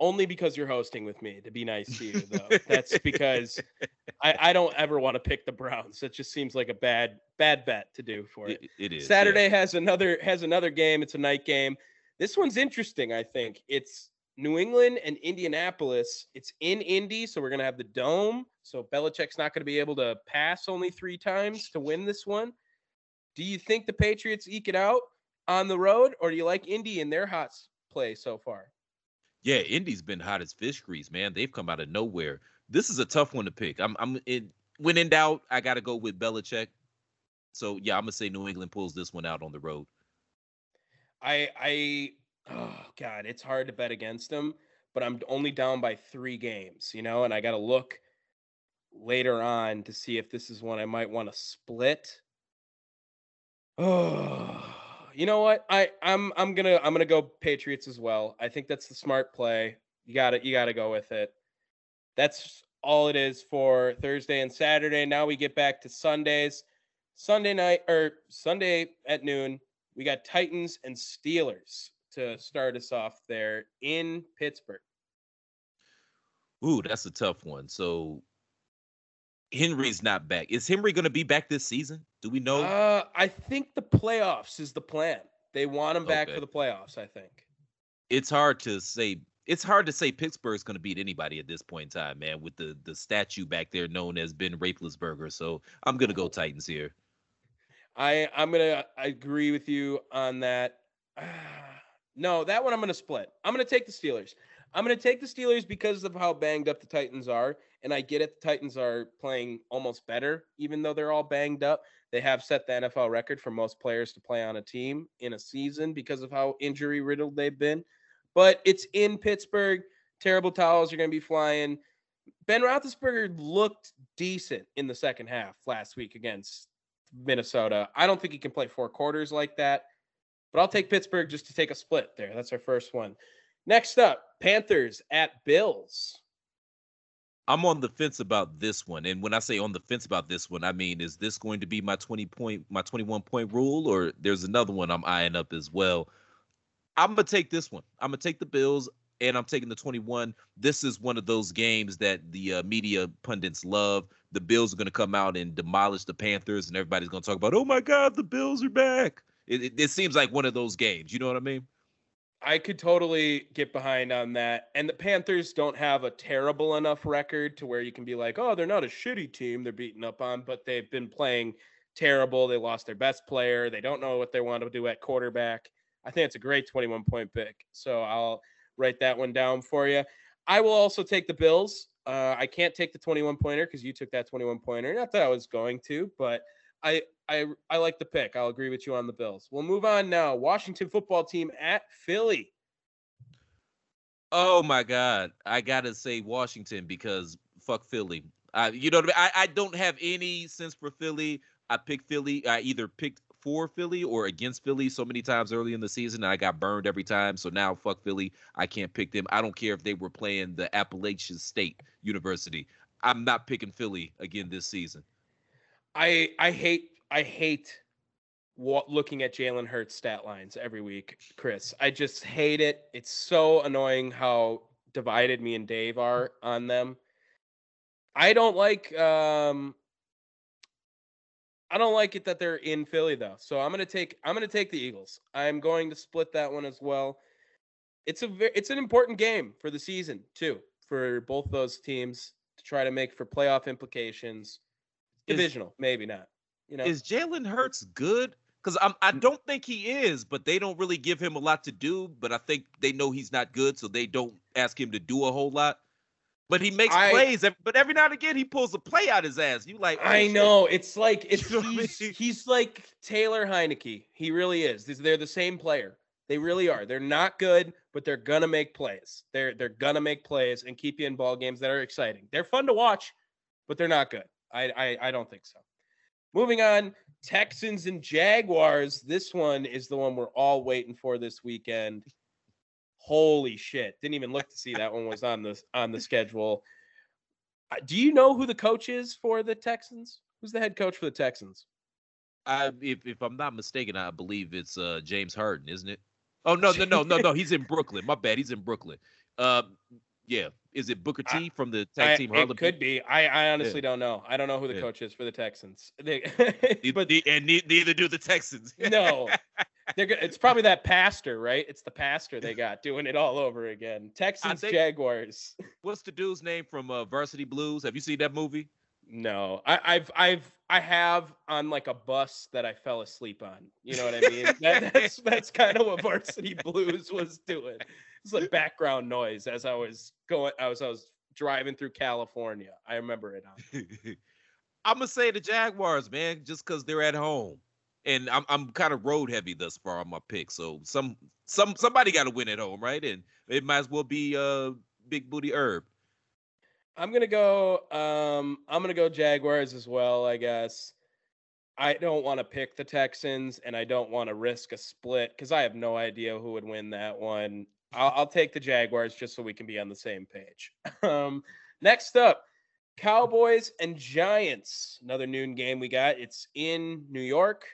only because you're hosting with me to be nice to you though. That's (laughs) because I, I don't ever want to pick the browns. It just seems like a bad bad bet to do for it, it, it is saturday yeah. has another has another game. It's a night game. This one's interesting i think. It's new england and indianapolis. It's in indy so we're going to have the dome. So Belichick's not going to be able to pass only three times to win this one. Do you think the Patriots eke it out on the road, or do you like Indy in their hot play so far? Yeah, Indy's been hot as fish grease, man. They've come out of nowhere. This is a tough one to pick. I'm, I'm in, when in doubt, I got to go with Belichick. So yeah, I'm gonna say New England pulls this one out on the road. I, I, oh god, it's hard to bet against them, but I'm only down by three games, you know, and I got to look later on to see if this is one I might want to split. (sighs) Oh, you know what? I I'm I'm gonna I'm gonna go Patriots as well. I think that's the smart play. You got to You got to go with it. That's all it is for Thursday and Saturday. Now we get back to Sundays. Sunday night or Sunday at noon, we got Titans and Steelers to start us off there in Pittsburgh. Ooh, that's a tough one. So Henry's not back. Is Henry going to be back this season? Do we know? Uh, I think the playoffs is the plan. They want him back okay. for the playoffs. I think. It's hard to say. It's hard to say Pittsburgh's going to beat anybody at this point in time, man. With the the statue back there known as Ben Roethlisberger, so I'm going to go Titans here. I I'm gonna agree with you on that. (sighs) no, that one I'm gonna split. I'm gonna take the Steelers. I'm going to take the Steelers because of how banged up the Titans are. And I get it. The Titans are playing almost better, even though they're all banged up. They have set the NFL record for most players to play on a team in a season because of how injury riddled they've been. But it's in Pittsburgh. Terrible towels are going to be flying. Ben Roethlisberger looked decent in the second half last week against Minnesota. I don't think he can play four quarters like that, but I'll take Pittsburgh just to take a split there. That's our first one. Next up, Panthers at Bills. I'm on the fence about this one. And when I say on the fence about this one, I mean, is this going to be my 20 point, my 21 point rule, or there's another one I'm eyeing up as well? I'm going to take this one. I'm going to take the Bills and I'm taking the 21. This is one of those games that the uh, media pundits love. The Bills are going to come out and demolish the Panthers, and everybody's going to talk about, oh my God, the Bills are back. It, it, it seems like one of those games. You know what I mean? I could totally get behind on that. And the Panthers don't have a terrible enough record to where you can be like, oh, they're not a shitty team they're beating up on, but they've been playing terrible. They lost their best player. They don't know what they want to do at quarterback. I think it's a great 21 point pick. So I'll write that one down for you. I will also take the Bills. Uh, I can't take the 21 pointer because you took that 21 pointer. Not that I was going to, but I I I like the pick. I'll agree with you on the Bills. We'll move on now. Washington football team at Philly. Oh my God, I gotta say Washington because fuck Philly. I, you know what I mean? I, I don't have any sense for Philly. I picked Philly. I either picked for Philly or against Philly so many times early in the season. I got burned every time. So now fuck Philly. I can't pick them. I don't care if they were playing the Appalachian State University. I'm not picking Philly again this season. I I hate I hate what, looking at Jalen Hurts stat lines every week, Chris. I just hate it. It's so annoying how divided me and Dave are on them. I don't like um I don't like it that they're in Philly though. So I'm going to take I'm going to take the Eagles. I'm going to split that one as well. It's a very, it's an important game for the season too for both those teams to try to make for playoff implications divisional, is, maybe not. You know, is Jalen Hurts good? Because I'm I mm. don't think he is, but they don't really give him a lot to do. But I think they know he's not good, so they don't ask him to do a whole lot. But he makes I, plays. But every now and again, he pulls a play out his ass. You like? Oh, I shit. know. It's like (laughs) it's you know he's, I mean? he's like Taylor Heinicke. He really is. They're the same player. They really are. They're not good, but they're gonna make plays. They're they're gonna make plays and keep you in ball games that are exciting. They're fun to watch, but they're not good. I, I, I don't think so. Moving on, Texans and Jaguars. This one is the one we're all waiting for this weekend. Holy shit! Didn't even look to see that one was on the on the schedule. Uh, do you know who the coach is for the Texans? Who's the head coach for the Texans? I, if if I'm not mistaken, I believe it's uh, James Harden, isn't it? Oh no no no no no! He's in Brooklyn. My bad. He's in Brooklyn. Uh, yeah, is it Booker T I, from the tag I, team? Harlem it could be. I, I honestly yeah. don't know. I don't know who the yeah. coach is for the Texans. (laughs) They, but and neither do the Texans. (laughs) no, they're It's probably that pastor, right? It's the pastor they got doing it all over again. Texans think, Jaguars. (laughs) What's the dude's name from uh, Varsity Blues? Have you seen that movie? No, I, I've I've I have on like a bus that I fell asleep on. You know what I mean? that, that's that's kind of what Varsity Blues was doing. It's like background noise as I was going. I was I was driving through California. I remember it. (laughs) I'm gonna say the Jaguars, man, just because they're at home, and I'm I'm kind of road heavy thus far on my pick. So some some somebody got to win at home, right? And it might as well be uh Big Booty Herb. I'm gonna go. Um, I'm gonna go Jaguars as well. I guess. I don't want to pick the Texans, and I don't want to risk a split because I have no idea who would win that one. I'll, I'll, take the Jaguars just so we can be on the same page. (laughs) Um, next up, Cowboys and Giants. Another noon game we got. It's in New York.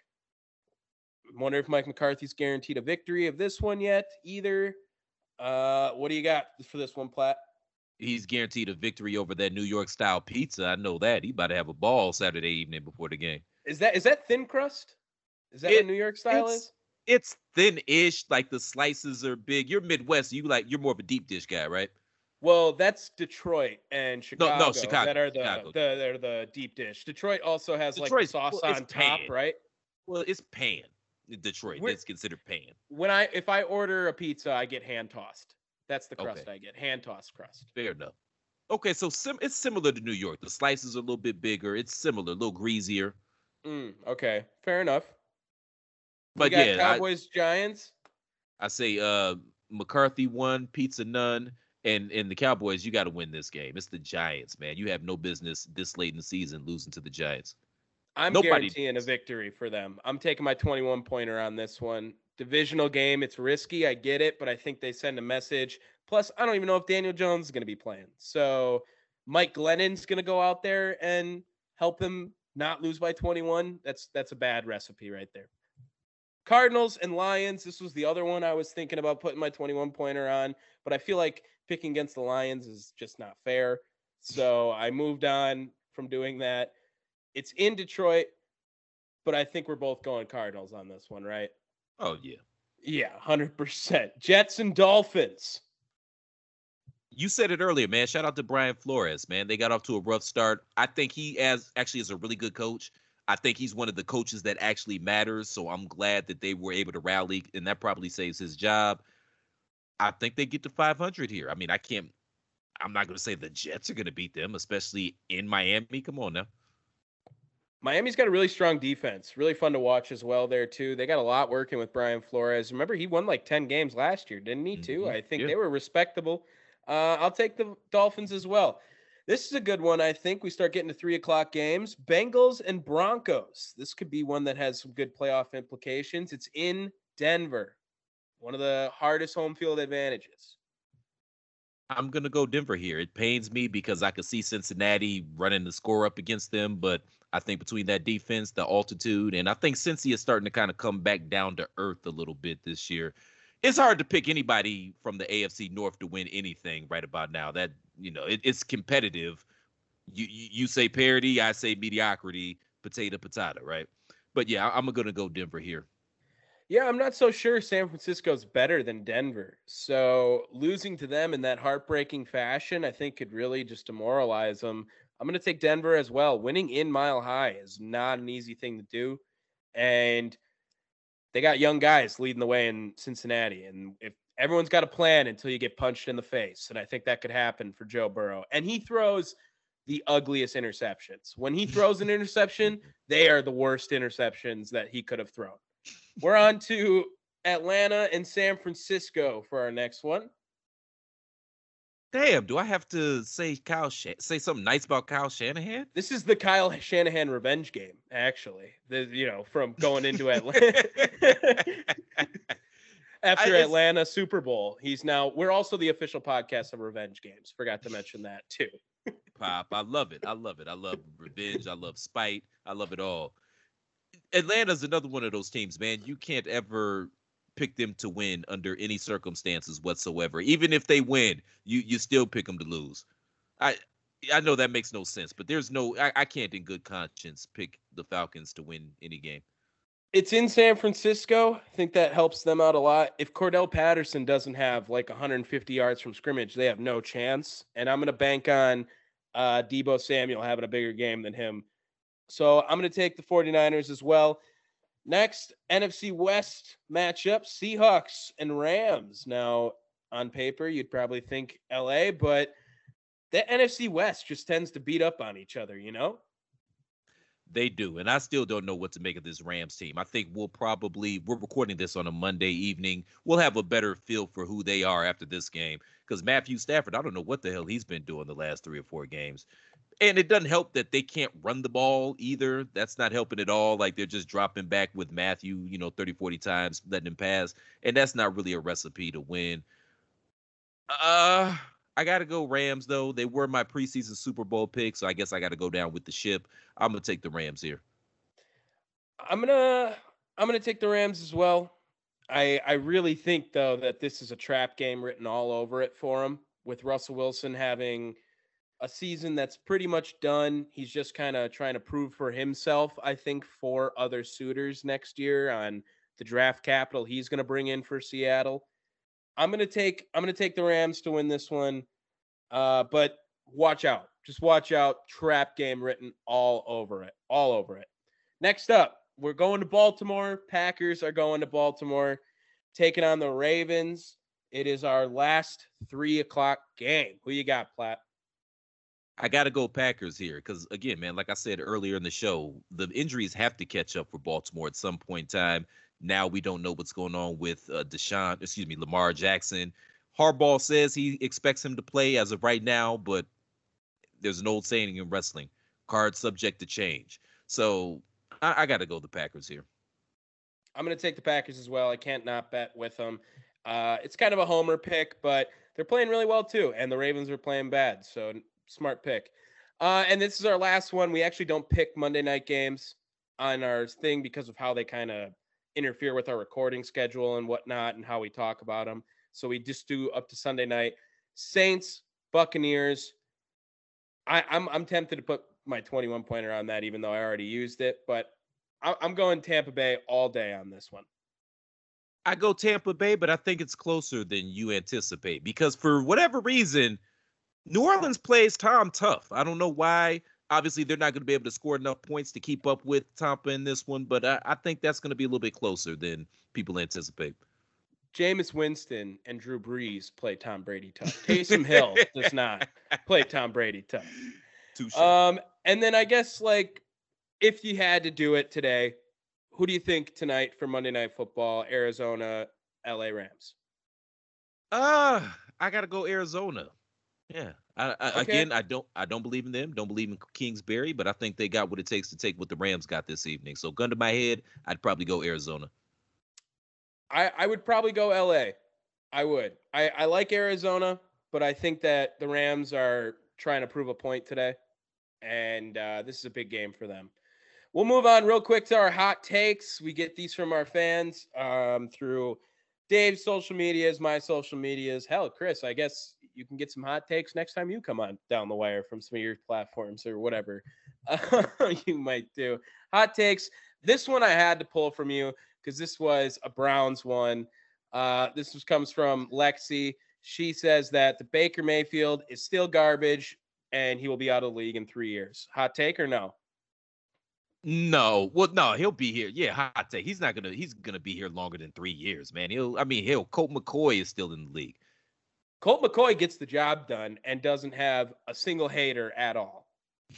I wonder if Mike McCarthy's guaranteed a victory of this one yet, either. Uh, what do you got for this one, Platt? He's guaranteed a victory over that New York style pizza. I know that. He about to have a ball Saturday evening before the game. Is that is that thin crust? Is that it, what New York style is? It's thin-ish, like the slices are big. You're Midwest, you like you're more of a deep dish guy, right? Well, that's Detroit and Chicago. No, no, Chicago. That are the, Chicago. the they're the deep dish. Detroit also has Detroit's, like sauce well, on top, right? Well, it's pan. Detroit. We're, that's considered pan. When I if I order a pizza, I get hand tossed. That's the crust okay. I get. Hand tossed crust. Fair enough. Okay, so sim- it's similar to New York. The slices are a little bit bigger. It's similar, a little greasier. Mm, okay, fair enough. But yeah, Cowboys I, Giants. I say uh McCarthy won, pizza none, and and the Cowboys. You got to win this game. It's the Giants, man. You have no business this late in the season losing to the Giants. I'm Nobody guaranteeing does. a victory for them. I'm taking my 21 pointer on this one. Divisional game, it's risky. I get it, but I think they send a message. Plus, I don't even know if Daniel Jones is going to be playing. So Mike Glennon's going to go out there and help them not lose by 21. That's that's a bad recipe right there. Cardinals and Lions. This was the other one I was thinking about putting my 21 pointer on, but I feel like picking against the Lions is just not fair. So I moved on from doing that. It's in Detroit, but I think we're both going Cardinals on this one, right? Oh, yeah. Yeah, 100%. Jets and Dolphins. You said it earlier, man. Shout out to Brian Flores, man. They got off to a rough start. I think he as actually is a really good coach. I think he's one of the coaches that actually matters. So I'm glad that they were able to rally, and that probably saves his job. I think they get to 500 here. I mean, I can't. I'm not going to say the Jets are going to beat them, especially in Miami. Come on now. Miami's got a really strong defense. Really fun to watch as well there too. They got a lot working with Brian Flores. Remember he won like 10 games last year, didn't he too? Mm-hmm. I think yeah. they were respectable. Uh, I'll take the Dolphins as well. This is a good one. I think we start getting to three o'clock games. Bengals and Broncos. This could be one that has some good playoff implications. It's in Denver, one of the hardest home field advantages. I'm gonna go Denver here. It pains me because I could see Cincinnati running the score up against them, but I think between that defense, the altitude, and I think Cincy is starting to kind of come back down to earth a little bit this year. It's hard to pick anybody from the AFC North to win anything right about now. That you know, it, it's competitive. You, you, you say parity, I say mediocrity, potato potato, right? But yeah, I'm gonna go Denver here. Yeah, I'm not so sure San Francisco's better than Denver. So losing to them in that heartbreaking fashion, I think could really just demoralize them. I'm going to take Denver as well. Winning in Mile High is not an easy thing to do. And they got young guys leading the way in Cincinnati. And if everyone's got a plan until you get punched in the face, and I think that could happen for Joe Burrow. And he throws the ugliest interceptions. When he throws an interception, they are the worst interceptions that he could have thrown. We're on to Atlanta and San Francisco for our next one. Damn, do I have to say Kyle say something nice about Kyle Shanahan? This is the Kyle Shanahan revenge game, actually. The you know from going into (laughs) Atlanta (laughs) after just, Atlanta Super Bowl. He's now we're also the official podcast of Revenge Games. Forgot to mention that too. (laughs) Pop, I love it. I love it. I love revenge. I love spite. I love it all. Atlanta's another one of those teams, man. You can't ever pick them to win under any circumstances whatsoever. Even if they win, you you still pick them to lose. I I know that makes no sense, but there's no I, I can't in good conscience pick the Falcons to win any game. It's in San Francisco. I think that helps them out a lot. If Cordarrelle Patterson doesn't have like 150 yards from scrimmage, they have no chance. And I'm going to bank on uh, Deebo Samuel having a bigger game than him. So I'm going to take the 49ers as well. Next, NFC West matchup Seahawks and Rams. Now, on paper, you'd probably think LA, but the NFC West just tends to beat up on each other, you know? They do. And I still don't know what to make of this Rams team. I think we'll probably, we're recording this on a Monday evening. We'll have a better feel for who they are after this game. Because Matthew Stafford, I don't know what the hell he's been doing the last three or four games. And it doesn't help that they can't run the ball either. That's not helping at all. Like they're just dropping back with Matthew, you know, 30, 40 times, letting him pass. And that's not really a recipe to win. Uh, I got to go Rams though. They were my preseason Super Bowl pick, so I guess I got to go down with the ship. I'm gonna take the Rams here. I'm gonna I'm gonna take the Rams as well. I I really think though that this is a trap game written all over it for them, With Russell Wilson having a season that's pretty much done, he's just kind of trying to prove for himself. I think for other suitors next year on the draft capital he's going to bring in for Seattle. I'm gonna take I'm gonna take the Rams to win this one. Uh, but watch out. Just watch out. Trap game written all over it. All over it. Next up, we're going to Baltimore. Packers are going to Baltimore, taking on the Ravens. It is our last three o'clock game. Who you got, Platt? I got to go Packers here because, again, man, like I said earlier in the show, the injuries have to catch up for Baltimore at some point in time. Now we don't know what's going on with uh, Deshaun, excuse me, Lamar Jackson. Harbaugh says he expects him to play as of right now, but there's an old saying in wrestling: cards subject to change. So I, I got to go the Packers here. I'm going to take the Packers as well. I can't not bet with them. Uh, it's kind of a homer pick, but they're playing really well too, and the Ravens are playing bad, so smart pick. Uh, and this is our last one. We actually don't pick Monday night games on our thing because of how they kind of interfere with our recording schedule and whatnot and how we talk about them. So we just do up to Sunday night. Saints, Buccaneers. I, I'm I'm tempted to put my 21 pointer on that, even though I already used it. But I, I'm going Tampa Bay all day on this one. I go Tampa Bay, but I think it's closer than you anticipate because for whatever reason, New Orleans plays Tom tough. I don't know why. Obviously, they're not going to be able to score enough points to keep up with Tampa in this one, but I, I think that's going to be a little bit closer than people anticipate. Jameis Winston and Drew Brees play Tom Brady tough. Taysom Hill does not play Tom Brady tough. Touché. Um, and then I guess like if you had to do it today, who do you think tonight for Monday Night Football? Arizona, LA Rams. Uh, I gotta go Arizona. Yeah. I, I, okay. Again, I don't I don't believe in them. Don't believe in Kingsbury, but I think they got what it takes to take what the Rams got this evening. So, gun to my head, I'd probably go Arizona. I, I would probably go LA. I would. I, I like Arizona, but I think that the Rams are trying to prove a point today. And uh, this is a big game for them. We'll move on real quick to our hot takes. We get these from our fans um, through Dave's social medias, my social medias. Hell, Chris, I guess you can get some hot takes next time you come on down the wire from some of your platforms or whatever (laughs) you might do. Hot takes. This one I had to pull from you because this was a Browns one. Uh, this was, comes from Lexi. She says that the Baker Mayfield is still garbage and he will be out of the league in three years. Hot take or no? No, well, no, he'll be here. Yeah, hot take. He's not gonna. He's gonna be here longer than three years, man. He'll. I mean, he'll. Colt McCoy is still in the league. Colt McCoy gets the job done and doesn't have a single hater at all. (laughs)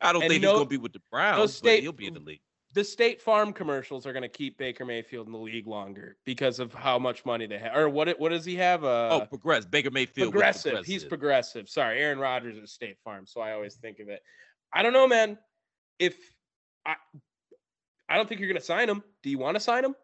I don't and think no, he's gonna be with the Browns, state, but he'll be in the league the State Farm commercials are going to keep Baker Mayfield in the league longer because of how much money they have. Or what? What does he have? Uh, oh, progress. Baker Mayfield. Progressive. progressive. He's progressive. Sorry, Aaron Rodgers is State Farm, so I always think of it. I don't know, man. If I, I don't think you're going to sign him. Do you want to sign him?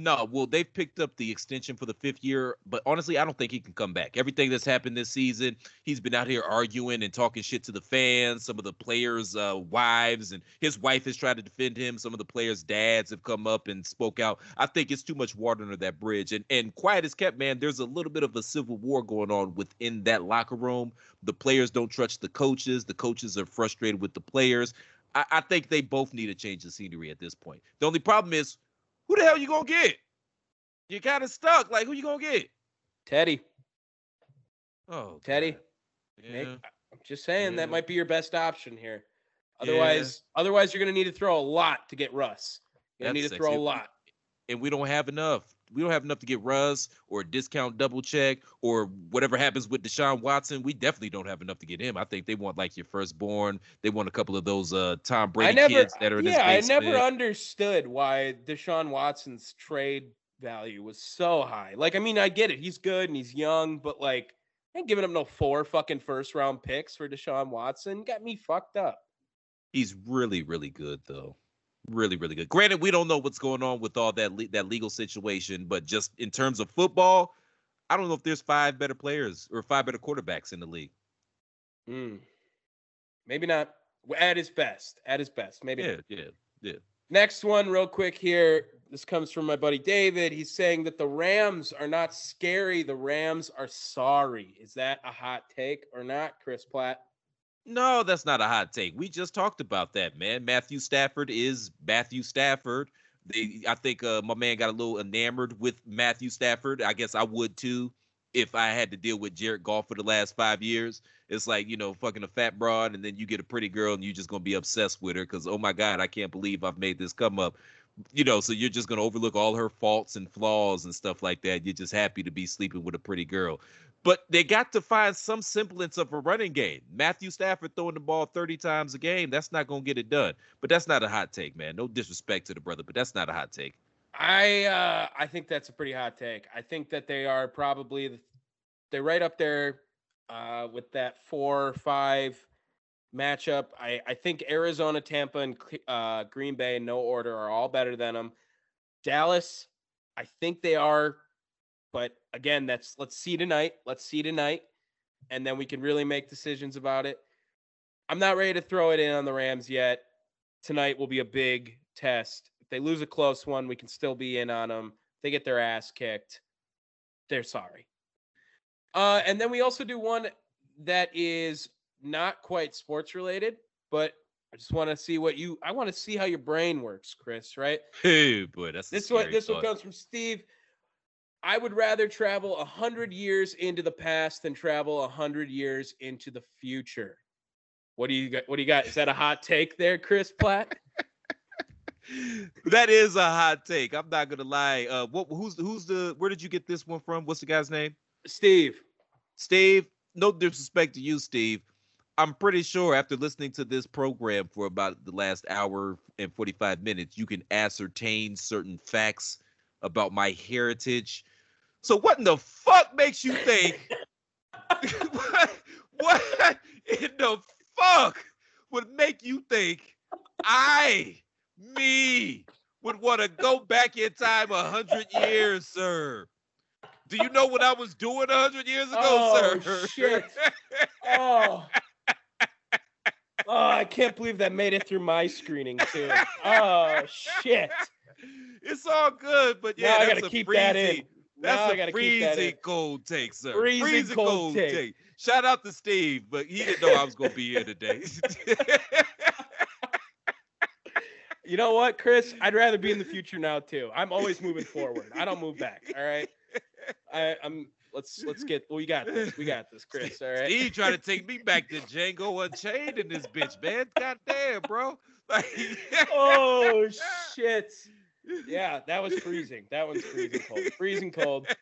No, well, they've picked up the extension for the fifth year, but honestly, I don't think he can come back. Everything that's happened this season, he's been out here arguing and talking shit to the fans, some of the players' uh, wives, and his wife has tried to defend him. Some of the players' dads have come up and spoke out. I think it's too much water under that bridge. And and quiet as kept, man, there's a little bit of a civil war going on within that locker room. The players don't trust the coaches. The coaches are frustrated with the players. I, I think they both need to change the scenery at this point. The only problem is who the hell you gonna get? You're kind of stuck. Like who you gonna get? Teddy. Oh, Teddy. Yeah. I'm just saying yeah. that might be your best option here. Otherwise, yeah. otherwise you're gonna need to throw a lot to get Russ. You need to throw a lot. And we don't have enough. We don't have enough to get Russ or a discount double check or whatever happens with Deshaun Watson. We definitely don't have enough to get him. I think they want like your firstborn. They want a couple of those uh Tom Brady never, kids that are in this. yeah, I never understood why Deshaun Watson's trade value was so high. Like, I mean, I get it. He's good and he's young, but like I ain't giving up no four fucking first round picks for Deshaun Watson. Got me fucked up. He's really, really good though. Really, really good. Granted, we don't know what's going on with all that le- that legal situation, but just in terms of football, I don't know if there's five better players or five better quarterbacks in the league. Hmm. Maybe not. At his best. At his best. Maybe. Yeah, yeah, yeah. Next one, real quick here. This comes from my buddy David. He's saying that the Rams are not scary. The Rams are sorry. Is that a hot take or not, Chris Platt? No, that's not a hot take. We just talked about that, man. Matthew Stafford is Matthew Stafford. They, I think uh, my man got a little enamored with Matthew Stafford. I guess I would too if I had to deal with Jared Goff for the last five years. It's like, you know, fucking a fat broad, and then you get a pretty girl and you're just gonna be obsessed with her because oh my God, I can't believe I've made this come up you know, so you're just gonna overlook all her faults and flaws and stuff like that. You're just happy to be sleeping with a pretty girl. But they got to find some semblance of a running game. Matthew Stafford throwing the ball 30 times a game, that's not gonna get it done. But that's not a hot take, man. No disrespect to the brother, but that's not a hot take. I uh I think that's a pretty hot take. I think that they are probably the, they're right up there uh with that four five matchup. I, I think Arizona, Tampa, and uh, Green Bay no order are all better than them. Dallas, I think they are, but again, that's let's see tonight. Let's see tonight, and then we can really make decisions about it. I'm not ready to throw it in on the Rams yet. Tonight will be a big test. If they lose a close one, we can still be in on them. If they get their ass kicked, they're sorry. Uh, and then we also do one that is not quite sports related, but I just want to see what you. I want to see how your brain works, Chris. Right? Hey, boy, that's this one. This one comes from Steve. I would rather travel a hundred years into the past than travel a hundred years into the future. What do you got? What do you got? Is that a hot take there, Chris Platt? (laughs) that is a hot take. I'm not gonna lie. Uh, what? Who's who's the? Where did you get this one from? What's the guy's name? Steve. Steve. No disrespect to you, Steve. I'm pretty sure after listening to this program for about the last hour and 45 minutes, you can ascertain certain facts about my heritage. So what in the fuck makes you think (laughs) what, what in the fuck would make you think I, me, would want to go back in time a hundred years, sir? Do you know what I was doing a hundred years ago, oh, sir? Shit. Oh. Oh, I can't believe that made it through my screening too. Oh shit. It's all good, but yeah, now I gotta keep freezy, that in. That's now a freezing cold take, sir. Freezing, freezing cold, cold take. take. Shout out to Steve, but he didn't know I was gonna be here today. (laughs) you know what, Chris? I'd rather be in the future now too. I'm always moving forward. I don't move back. All right. I, I'm let's let's get we got this. We got this, Chris. All right. Steve trying to take me back to Django Unchained in this bitch, man. God damn, bro. (laughs) Like, oh shit. Yeah, that was freezing. That one's freezing cold. Freezing cold. (laughs)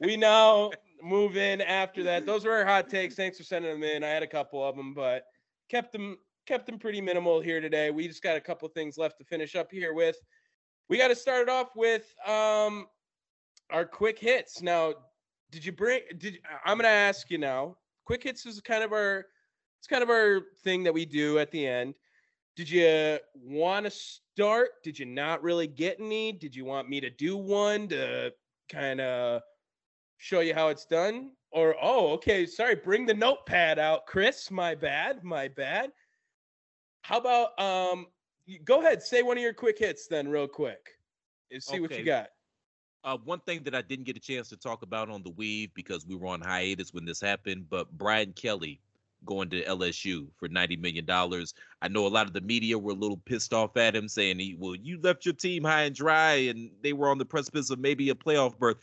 We now move in after that. Those were our hot takes. Thanks for sending them in. I had a couple of them, but kept them kept them pretty minimal here today. We just got a couple things left to finish up here with. We got to start it off with um our quick hits. Now, did you bring did i'm gonna ask you now quick hits is kind of our it's kind of our thing that we do at the end did you want to start? Did you not really get any? Did you want me to do one to kind of show you how it's done? Or oh okay sorry bring the notepad out chris. My bad my bad. How about um go ahead say one of your quick hits then real quick and see okay. what you got. Uh, one thing that I didn't get a chance to talk about on the weave because we were on hiatus when this happened, but Brian Kelly going to LSU for $90 million. I know a lot of the media were a little pissed off at him saying, he, well, you left your team high and dry and they were on the precipice of maybe a playoff berth.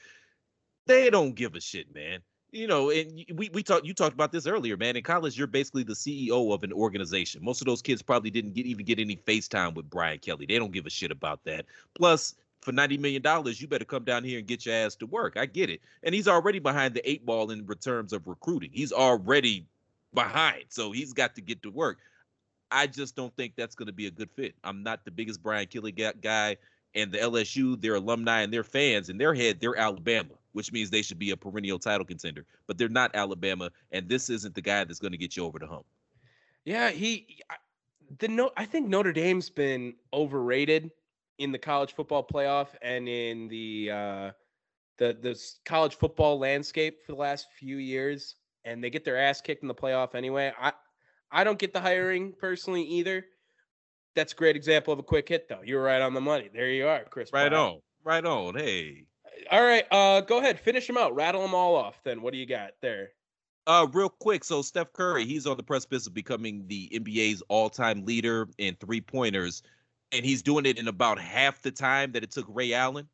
They don't give a shit, man. you know, and we we talked you talked about this earlier, man. In college, you're basically the CEO of an organization. Most of those kids probably didn't get even get any FaceTime with Brian Kelly. They don't give a shit about that. Plus, for $90 million, you better come down here and get your ass to work. I get it. And he's already behind the eight ball in terms of recruiting. He's already behind. So he's got to get to work. I just don't think that's going to be a good fit. I'm not the biggest Brian Kelly guy. And the LSU, their alumni and their fans, in their head, they're Alabama, which means they should be a perennial title contender. But they're not Alabama, and this isn't the guy that's going to get you over the hump. Yeah, he, the no, I think Notre Dame's been overrated in the college football playoff and in the uh, the the college football landscape for the last few years, and they get their ass kicked in the playoff anyway. I I don't get the hiring personally either. That's a great example of a quick hit, though. You're right on the money. There you are, Chris. Right on, right on. Hey. All right, uh, go ahead, finish them out, rattle them all off. Then what do you got there? Uh, real quick. So Steph Curry, he's on the precipice of becoming the NBA's all-time leader in three pointers and he's doing it in about half the time that it took Ray Allen.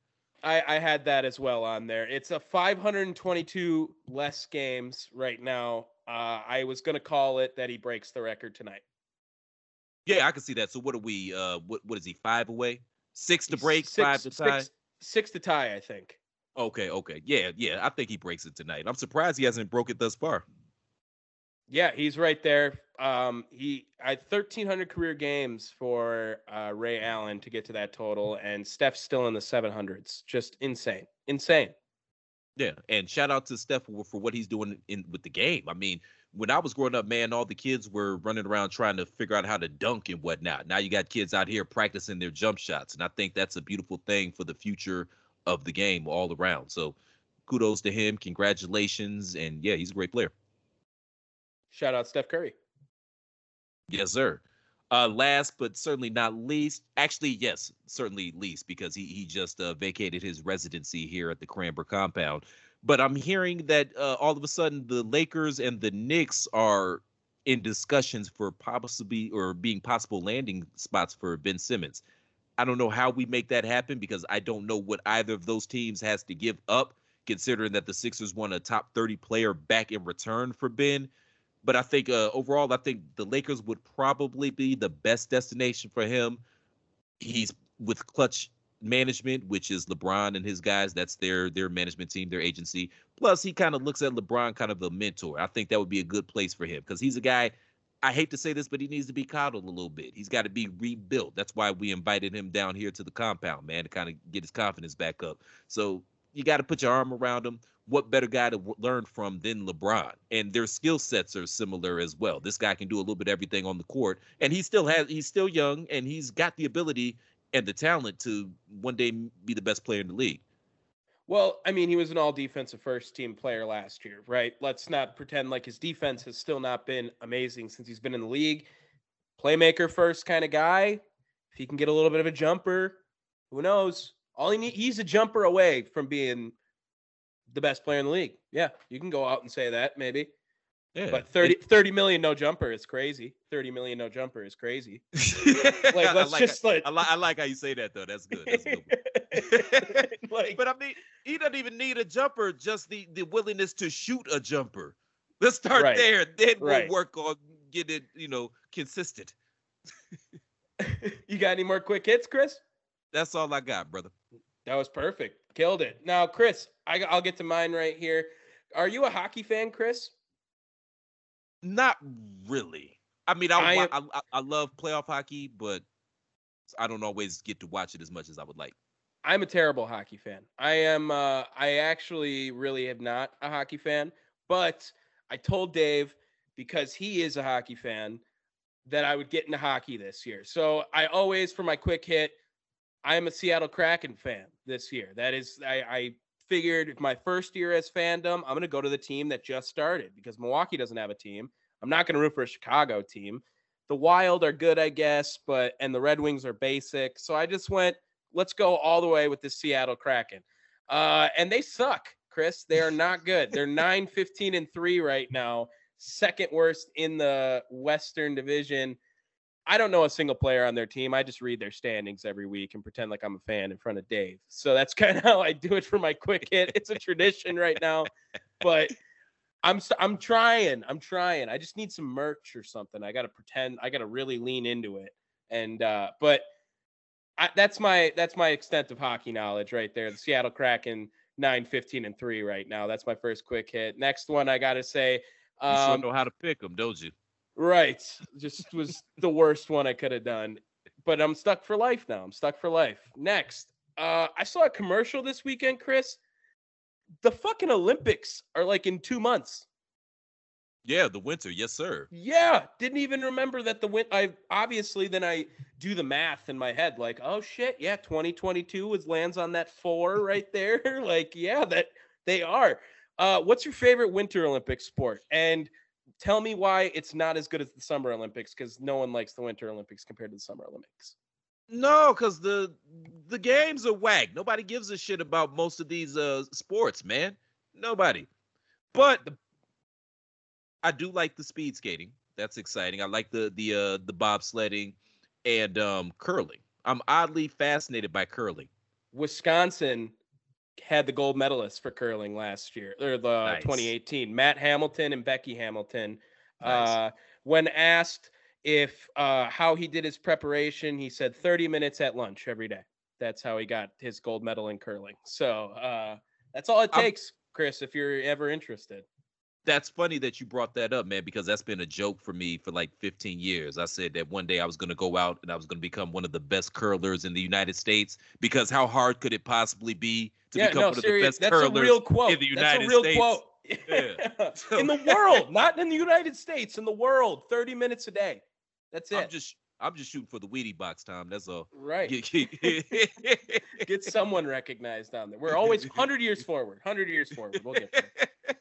I, I had that as well on there. It's a 522 less games right now. Uh, I was gonna call it that he breaks the record tonight. Yeah, I can see that. So what are we? Uh, what what is he? Five away? Six to break? Six, five to tie? Six, six to tie, I think. Okay, okay, yeah, yeah. I think he breaks it tonight. I'm surprised he hasn't broke it thus far. Yeah, he's right there. Um, he I 1300 career games for uh, Ray Allen to get to that total, and Steph's still in the 700s. Just insane, insane. Yeah, and shout out to Steph for, for what he's doing in with the game. I mean, when I was growing up, man, all the kids were running around trying to figure out how to dunk and whatnot. Now you got kids out here practicing their jump shots, and I think that's a beautiful thing for the future of the game all around. So, kudos to him, congratulations, and yeah, he's a great player. Shout out Steph Curry. Yes, sir. Uh, last but certainly not least, actually, yes, certainly least because he he just uh, vacated his residency here at the Cranbrook compound. But I'm hearing that uh, all of a sudden the Lakers and the Knicks are in discussions for possibly or being possible landing spots for Ben Simmons. I don't know how we make that happen because I don't know what either of those teams has to give up, considering that the Sixers want a top 30 player back in return for Ben. But I think uh, overall, I think the Lakers would probably be the best destination for him. He's with clutch management, which is LeBron and his guys. That's their their management team, their agency. Plus, he kind of looks at LeBron kind of a mentor. I think that would be a good place for him because he's a guy. I hate to say this, but he needs to be coddled a little bit. He's got to be rebuilt. That's why we invited him down here to the compound, man, to kind of get his confidence back up. So you got to put your arm around him what better guy to w- learn from than LeBron? And their skill sets are similar as well. This guy can do a little bit everything on the court, and he still has he's still young and he's got the ability and the talent to one day be the best player in the league. Well, I mean, he was an all defensive first team player last year, right? Let's not pretend like his defense has still not been amazing since he's been in the league. Playmaker first kind of guy. If he can get a little bit of a jumper, who knows? All he need, he's a jumper away from being the best player in the league. Yeah, you can go out and say that maybe. Yeah. But 30, 30 million no jumper is crazy. 30 million no jumper is crazy. (laughs) like let's (laughs) like, just like I, like I like how you say that though. That's good. That's good. (laughs) like, but I mean, he doesn't even need a jumper, just the the willingness to shoot a jumper. Let's start right. there. Then we'll work on getting it, you know, consistent. you got any more quick hits, Chris? That's all I got, brother. That was perfect. Killed it. Now, Chris, I, I'll get to mine right here. Are you a hockey fan, Chris? Not really. I mean, I, I, I, I love playoff hockey, but I don't always get to watch it as much as I would like. I'm a terrible hockey fan. I am. Uh, I actually really am not a hockey fan, but I told Dave because he is a hockey fan that I would get into hockey this year. So I always, for my quick hit, I am a Seattle Kraken fan this year. That is, I, I figured my first year as fandom, I'm going to go to the team that just started because Milwaukee doesn't have a team. I'm not going to root for a Chicago team. The Wild are good, I guess, but and the Red Wings are basic. So I just went, let's go all the way with the Seattle Kraken. Uh, and they suck, Chris. They are not good. They're (laughs) 9, 15, and 3 right now, second worst in the Western Division. I don't know a single player on their team. I just read their standings every week and pretend like I'm a fan in front of Dave. So that's (laughs) kind of how I do it for my quick hit. It's a tradition right now. But I'm I'm trying. I'm trying. I just need some merch or something. I got to pretend. I got to really lean into it. And uh, but I, that's my that's my extent of hockey knowledge right there. The Seattle Kraken nine fifteen and three right now. That's my first quick hit. Next one, I got to say. Um, you sure know how to pick them, don't you? Right. Just was the worst one I could have done. But I'm stuck for life now. I'm stuck for life. Next, uh, I saw a commercial this weekend, Chris. The fucking Olympics are like in two months. Yeah, the winter. Yes, sir. Yeah, didn't even remember that the win. I obviously then I do the math in my head, like, oh shit, yeah, 2022 was lands on that four (laughs) right there. (laughs) like, yeah, that they are. Uh, what's your favorite Winter Olympic sport? And tell me why it's not as good as the Summer Olympics because no one likes the Winter Olympics compared to the Summer Olympics. No, because the the games are whack. Nobody gives a shit about most of these uh sports, man. Nobody. But the, I do like the speed skating. That's exciting. I like the the uh the bobsledding and um curling. I'm oddly fascinated by curling. Wisconsin had the gold medalist for curling last year or the nice. 2018 matt hamilton and becky hamilton nice. uh, when asked if uh, how he did his preparation he said 30 minutes at lunch every day that's how he got his gold medal in curling so uh, that's all it takes I'm, chris if you're ever interested that's funny that you brought that up, man, because that's been a joke for me for like 15 years. I said that one day I was going to go out and I was going to become one of the best curlers in the United States because how hard could it possibly be to yeah, become no, one of the best that's curlers a real quote. in the United that's a real States? Quote. Yeah. (laughs) in the world, not in the United States, in the world, 30 minutes a day. That's it. I'm just I'm just shooting for the Wheatie box, Tom. That's all. Right. get (laughs) someone recognized down there. We're always 100 years forward. 100 years forward. We'll get there. (laughs)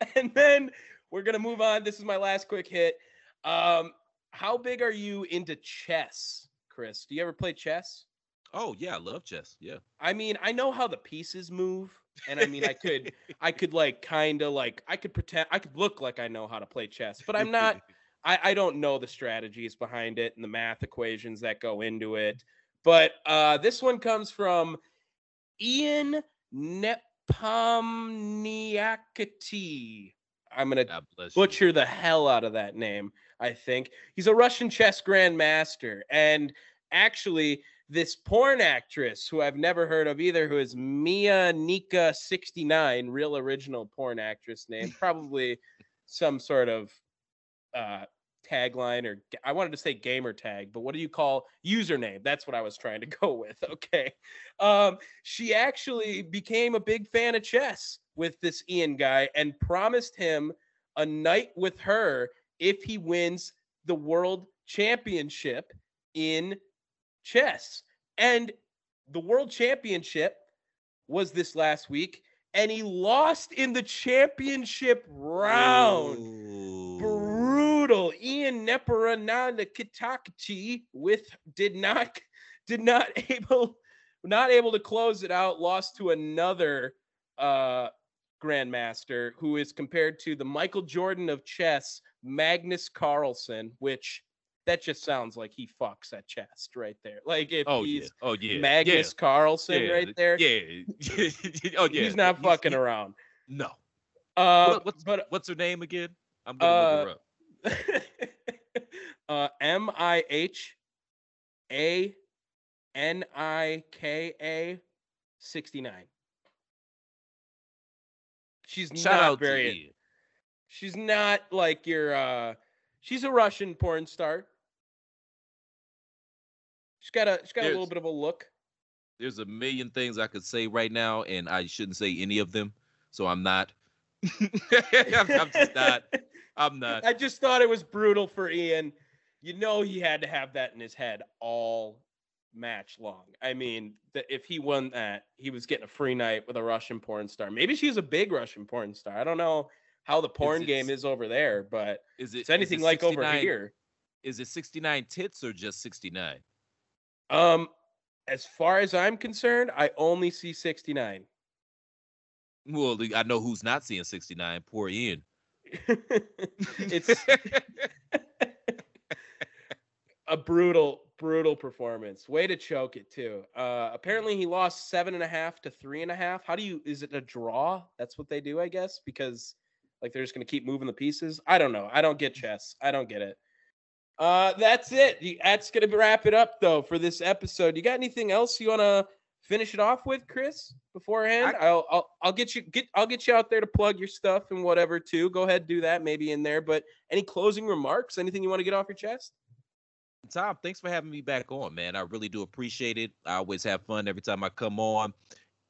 (laughs) and then we're gonna move on. This is my last quick hit. Um, how big are you into chess, Chris? Do you ever play chess? Oh yeah, I love chess. Yeah. I mean, I know how the pieces move, and I mean, I could, I could like kind of like, I could pretend, I could look like I know how to play chess, but I'm not. (laughs) I, I don't know the strategies behind it and the math equations that go into it. But uh, this one comes from Ian Nep Pomniakity. I'm gonna butcher you. the hell out of that name. I think he's a Russian chess grandmaster, and actually, this porn actress who I've never heard of either, who is Mia Nika 69, real original porn actress name, probably (laughs) some sort of uh, tagline or I wanted to say gamer tag, but what do you call username? That's what I was trying to (laughs) go with. Okay. Um, she actually became a big fan of chess with this Ian guy and promised him a night with her if he wins the world championship in chess. And the world championship was this last week and he lost in the championship round. Ooh. Brutal. Ian Neparananda Kitakchi with did not (laughs) did not (laughs) able not able to close it out. Lost to another uh grandmaster who is compared to the Michael Jordan of chess, Magnus Carlsen, which that just sounds like he fucks at chess right there. Like if oh, he's yeah. oh yeah, Magnus yeah. Carlsen yeah. right there. Yeah, (laughs) oh yeah, he's not fucking around. No. Uh, what, what's but what's her name again? I'm gonna uh, look her up. (laughs) uh, M I H A N I K A sixty nine. She's Shout not out very. She's not like your. uh She's a Russian porn star. She's got a she's got there's, a little bit of a look. There's a million things I could say right now, and I shouldn't say any of them, so I'm not. (laughs) I'm, I'm just not. (laughs) I'm not. I just thought it was brutal for Ian. You know he had to have that in his head all match long. I mean, that if he won that, he was getting a free night with a Russian porn star. Maybe she's a big Russian porn star. I don't know how the porn is game is over there, but is it it's anything it like over here? Is it 69 tits or just 69? Um, as far as I'm concerned, I only see 69. Well, I know who's not seeing 69. Poor Ian. (laughs) it's (laughs) a brutal, brutal performance. Way to choke it too. Uh, apparently he lost seven and a half to three and a half. How do you? Is it a draw? That's what they do, I guess, because Like they're just going to keep moving the pieces. I don't know. I don't get chess. I don't get it. Uh, that's it. That's going to wrap it up though for this episode. You got anything else you want to finish it off with, Chris? Beforehand, I, will I'll I'll get you get I'll get you out there to plug your stuff and whatever too. Go ahead, do that maybe in there. But any closing remarks? Anything you want to get off your chest? Tom, thanks for having me back on, man. I really do appreciate it. I always have fun every time I come on.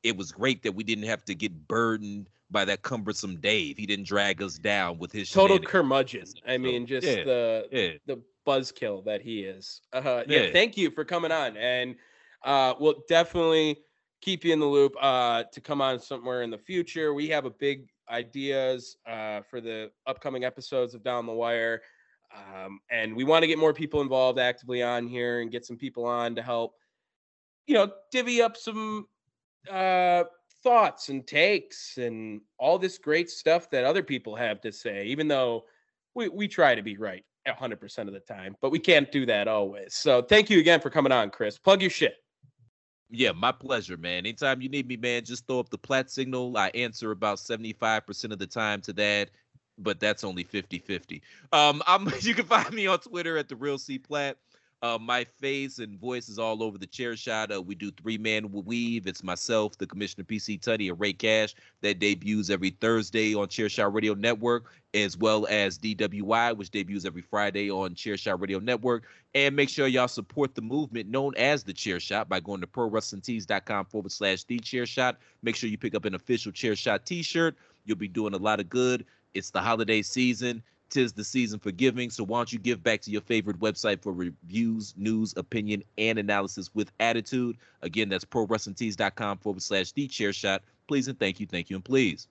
It was great that we didn't have to get burdened by that cumbersome Dave. He didn't drag us down with his total curmudgeon. I mean, just yeah, the yeah. the buzzkill that he is. Uh, yeah. yeah, thank you for coming on, and uh, we'll definitely keep you in the loop uh, to come on somewhere in the future. We have a big ideas uh, for the upcoming episodes of Down the Wire. Um, and we want to get more people involved actively on here and get some people on to help, you know, divvy up some uh, thoughts and takes and all this great stuff that other people have to say, even though we, we try to be right 100% of the time, but we can't do that always. So thank you again for coming on, Chris. Plug your shit. Yeah, my pleasure, man. Anytime you need me, man, just throw up the Platt signal. I answer about 75% of the time to that, but that's only 50-50. Um, I'm (laughs) you can find me on Twitter at the real C Plat. Uh, my face and voice is all over the chair shot. Uh, we do three man weave. It's myself, the Commissioner PC Tunney, and Ray Cash that debuts every Thursday on Chairshot Radio Network, as well as DWI, which debuts every Friday on Chairshot Radio Network. And make sure y'all support the movement known as the Chairshot by going to prowrestlingtees.com forward slash the Chairshot. Make sure you pick up an official Chairshot t shirt. You'll be doing a lot of good. It's the holiday season tis the season for giving. So why don't you give back to your favorite website for reviews, news, opinion, and analysis with attitude? Again, that's prowrestlingtees.com forward slash the chair shot. Please and thank you, thank you, and please.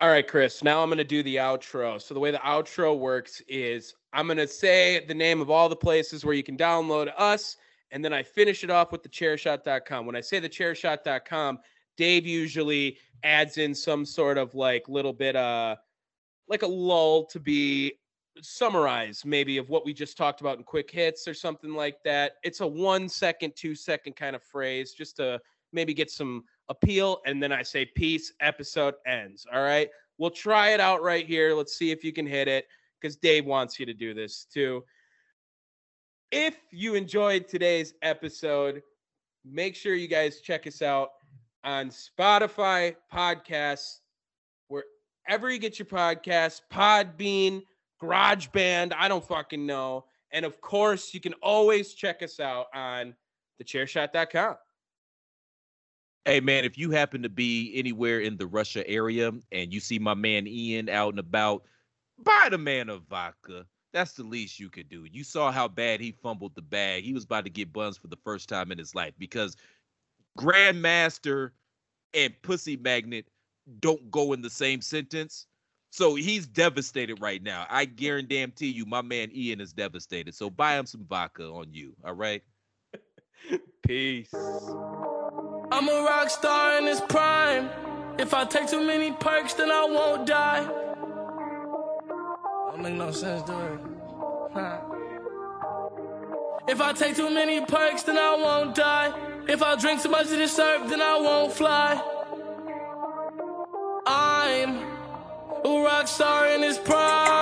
All right, Chris. Now I'm going to do the outro. So the way the outro works is I'm going to say the name of all the places where you can download us, and then I finish it off with the chairshot.com. When I say the chairshot.com, Dave usually adds in some sort of like little bit uh like a lull to be summarize maybe of what we just talked about in quick hits or something like that. It's a one second, two second kind of phrase just to maybe get some appeal. And then I say, peace, episode ends. All right. We'll try it out right here. Let's see if you can hit it because Dave wants you to do this too. If you enjoyed today's episode, make sure you guys check us out on Spotify podcasts wherever you get your podcast, Podbean, GarageBand, I don't fucking know. And of course, you can always check us out on thechairshot.com. Hey man, if you happen to be anywhere in the Russia area and you see my man Ian out and about, buy the man a vodka. That's the least you could do. You saw how bad he fumbled the bag. He was about to get buns for the first time in his life because Grandmaster and Pussy Magnet don't go in the same sentence. So he's devastated right now. I guarantee you, my man Ian is devastated. So buy him some vodka on you. All right. (laughs) Peace. I'm a rock star in this prime. If I take too many perks, then I won't die. Don't make no sense, do? Huh. If I take too many perks, then I won't die. If I drink too much of this syrup, then I won't fly. A rock star in his prime.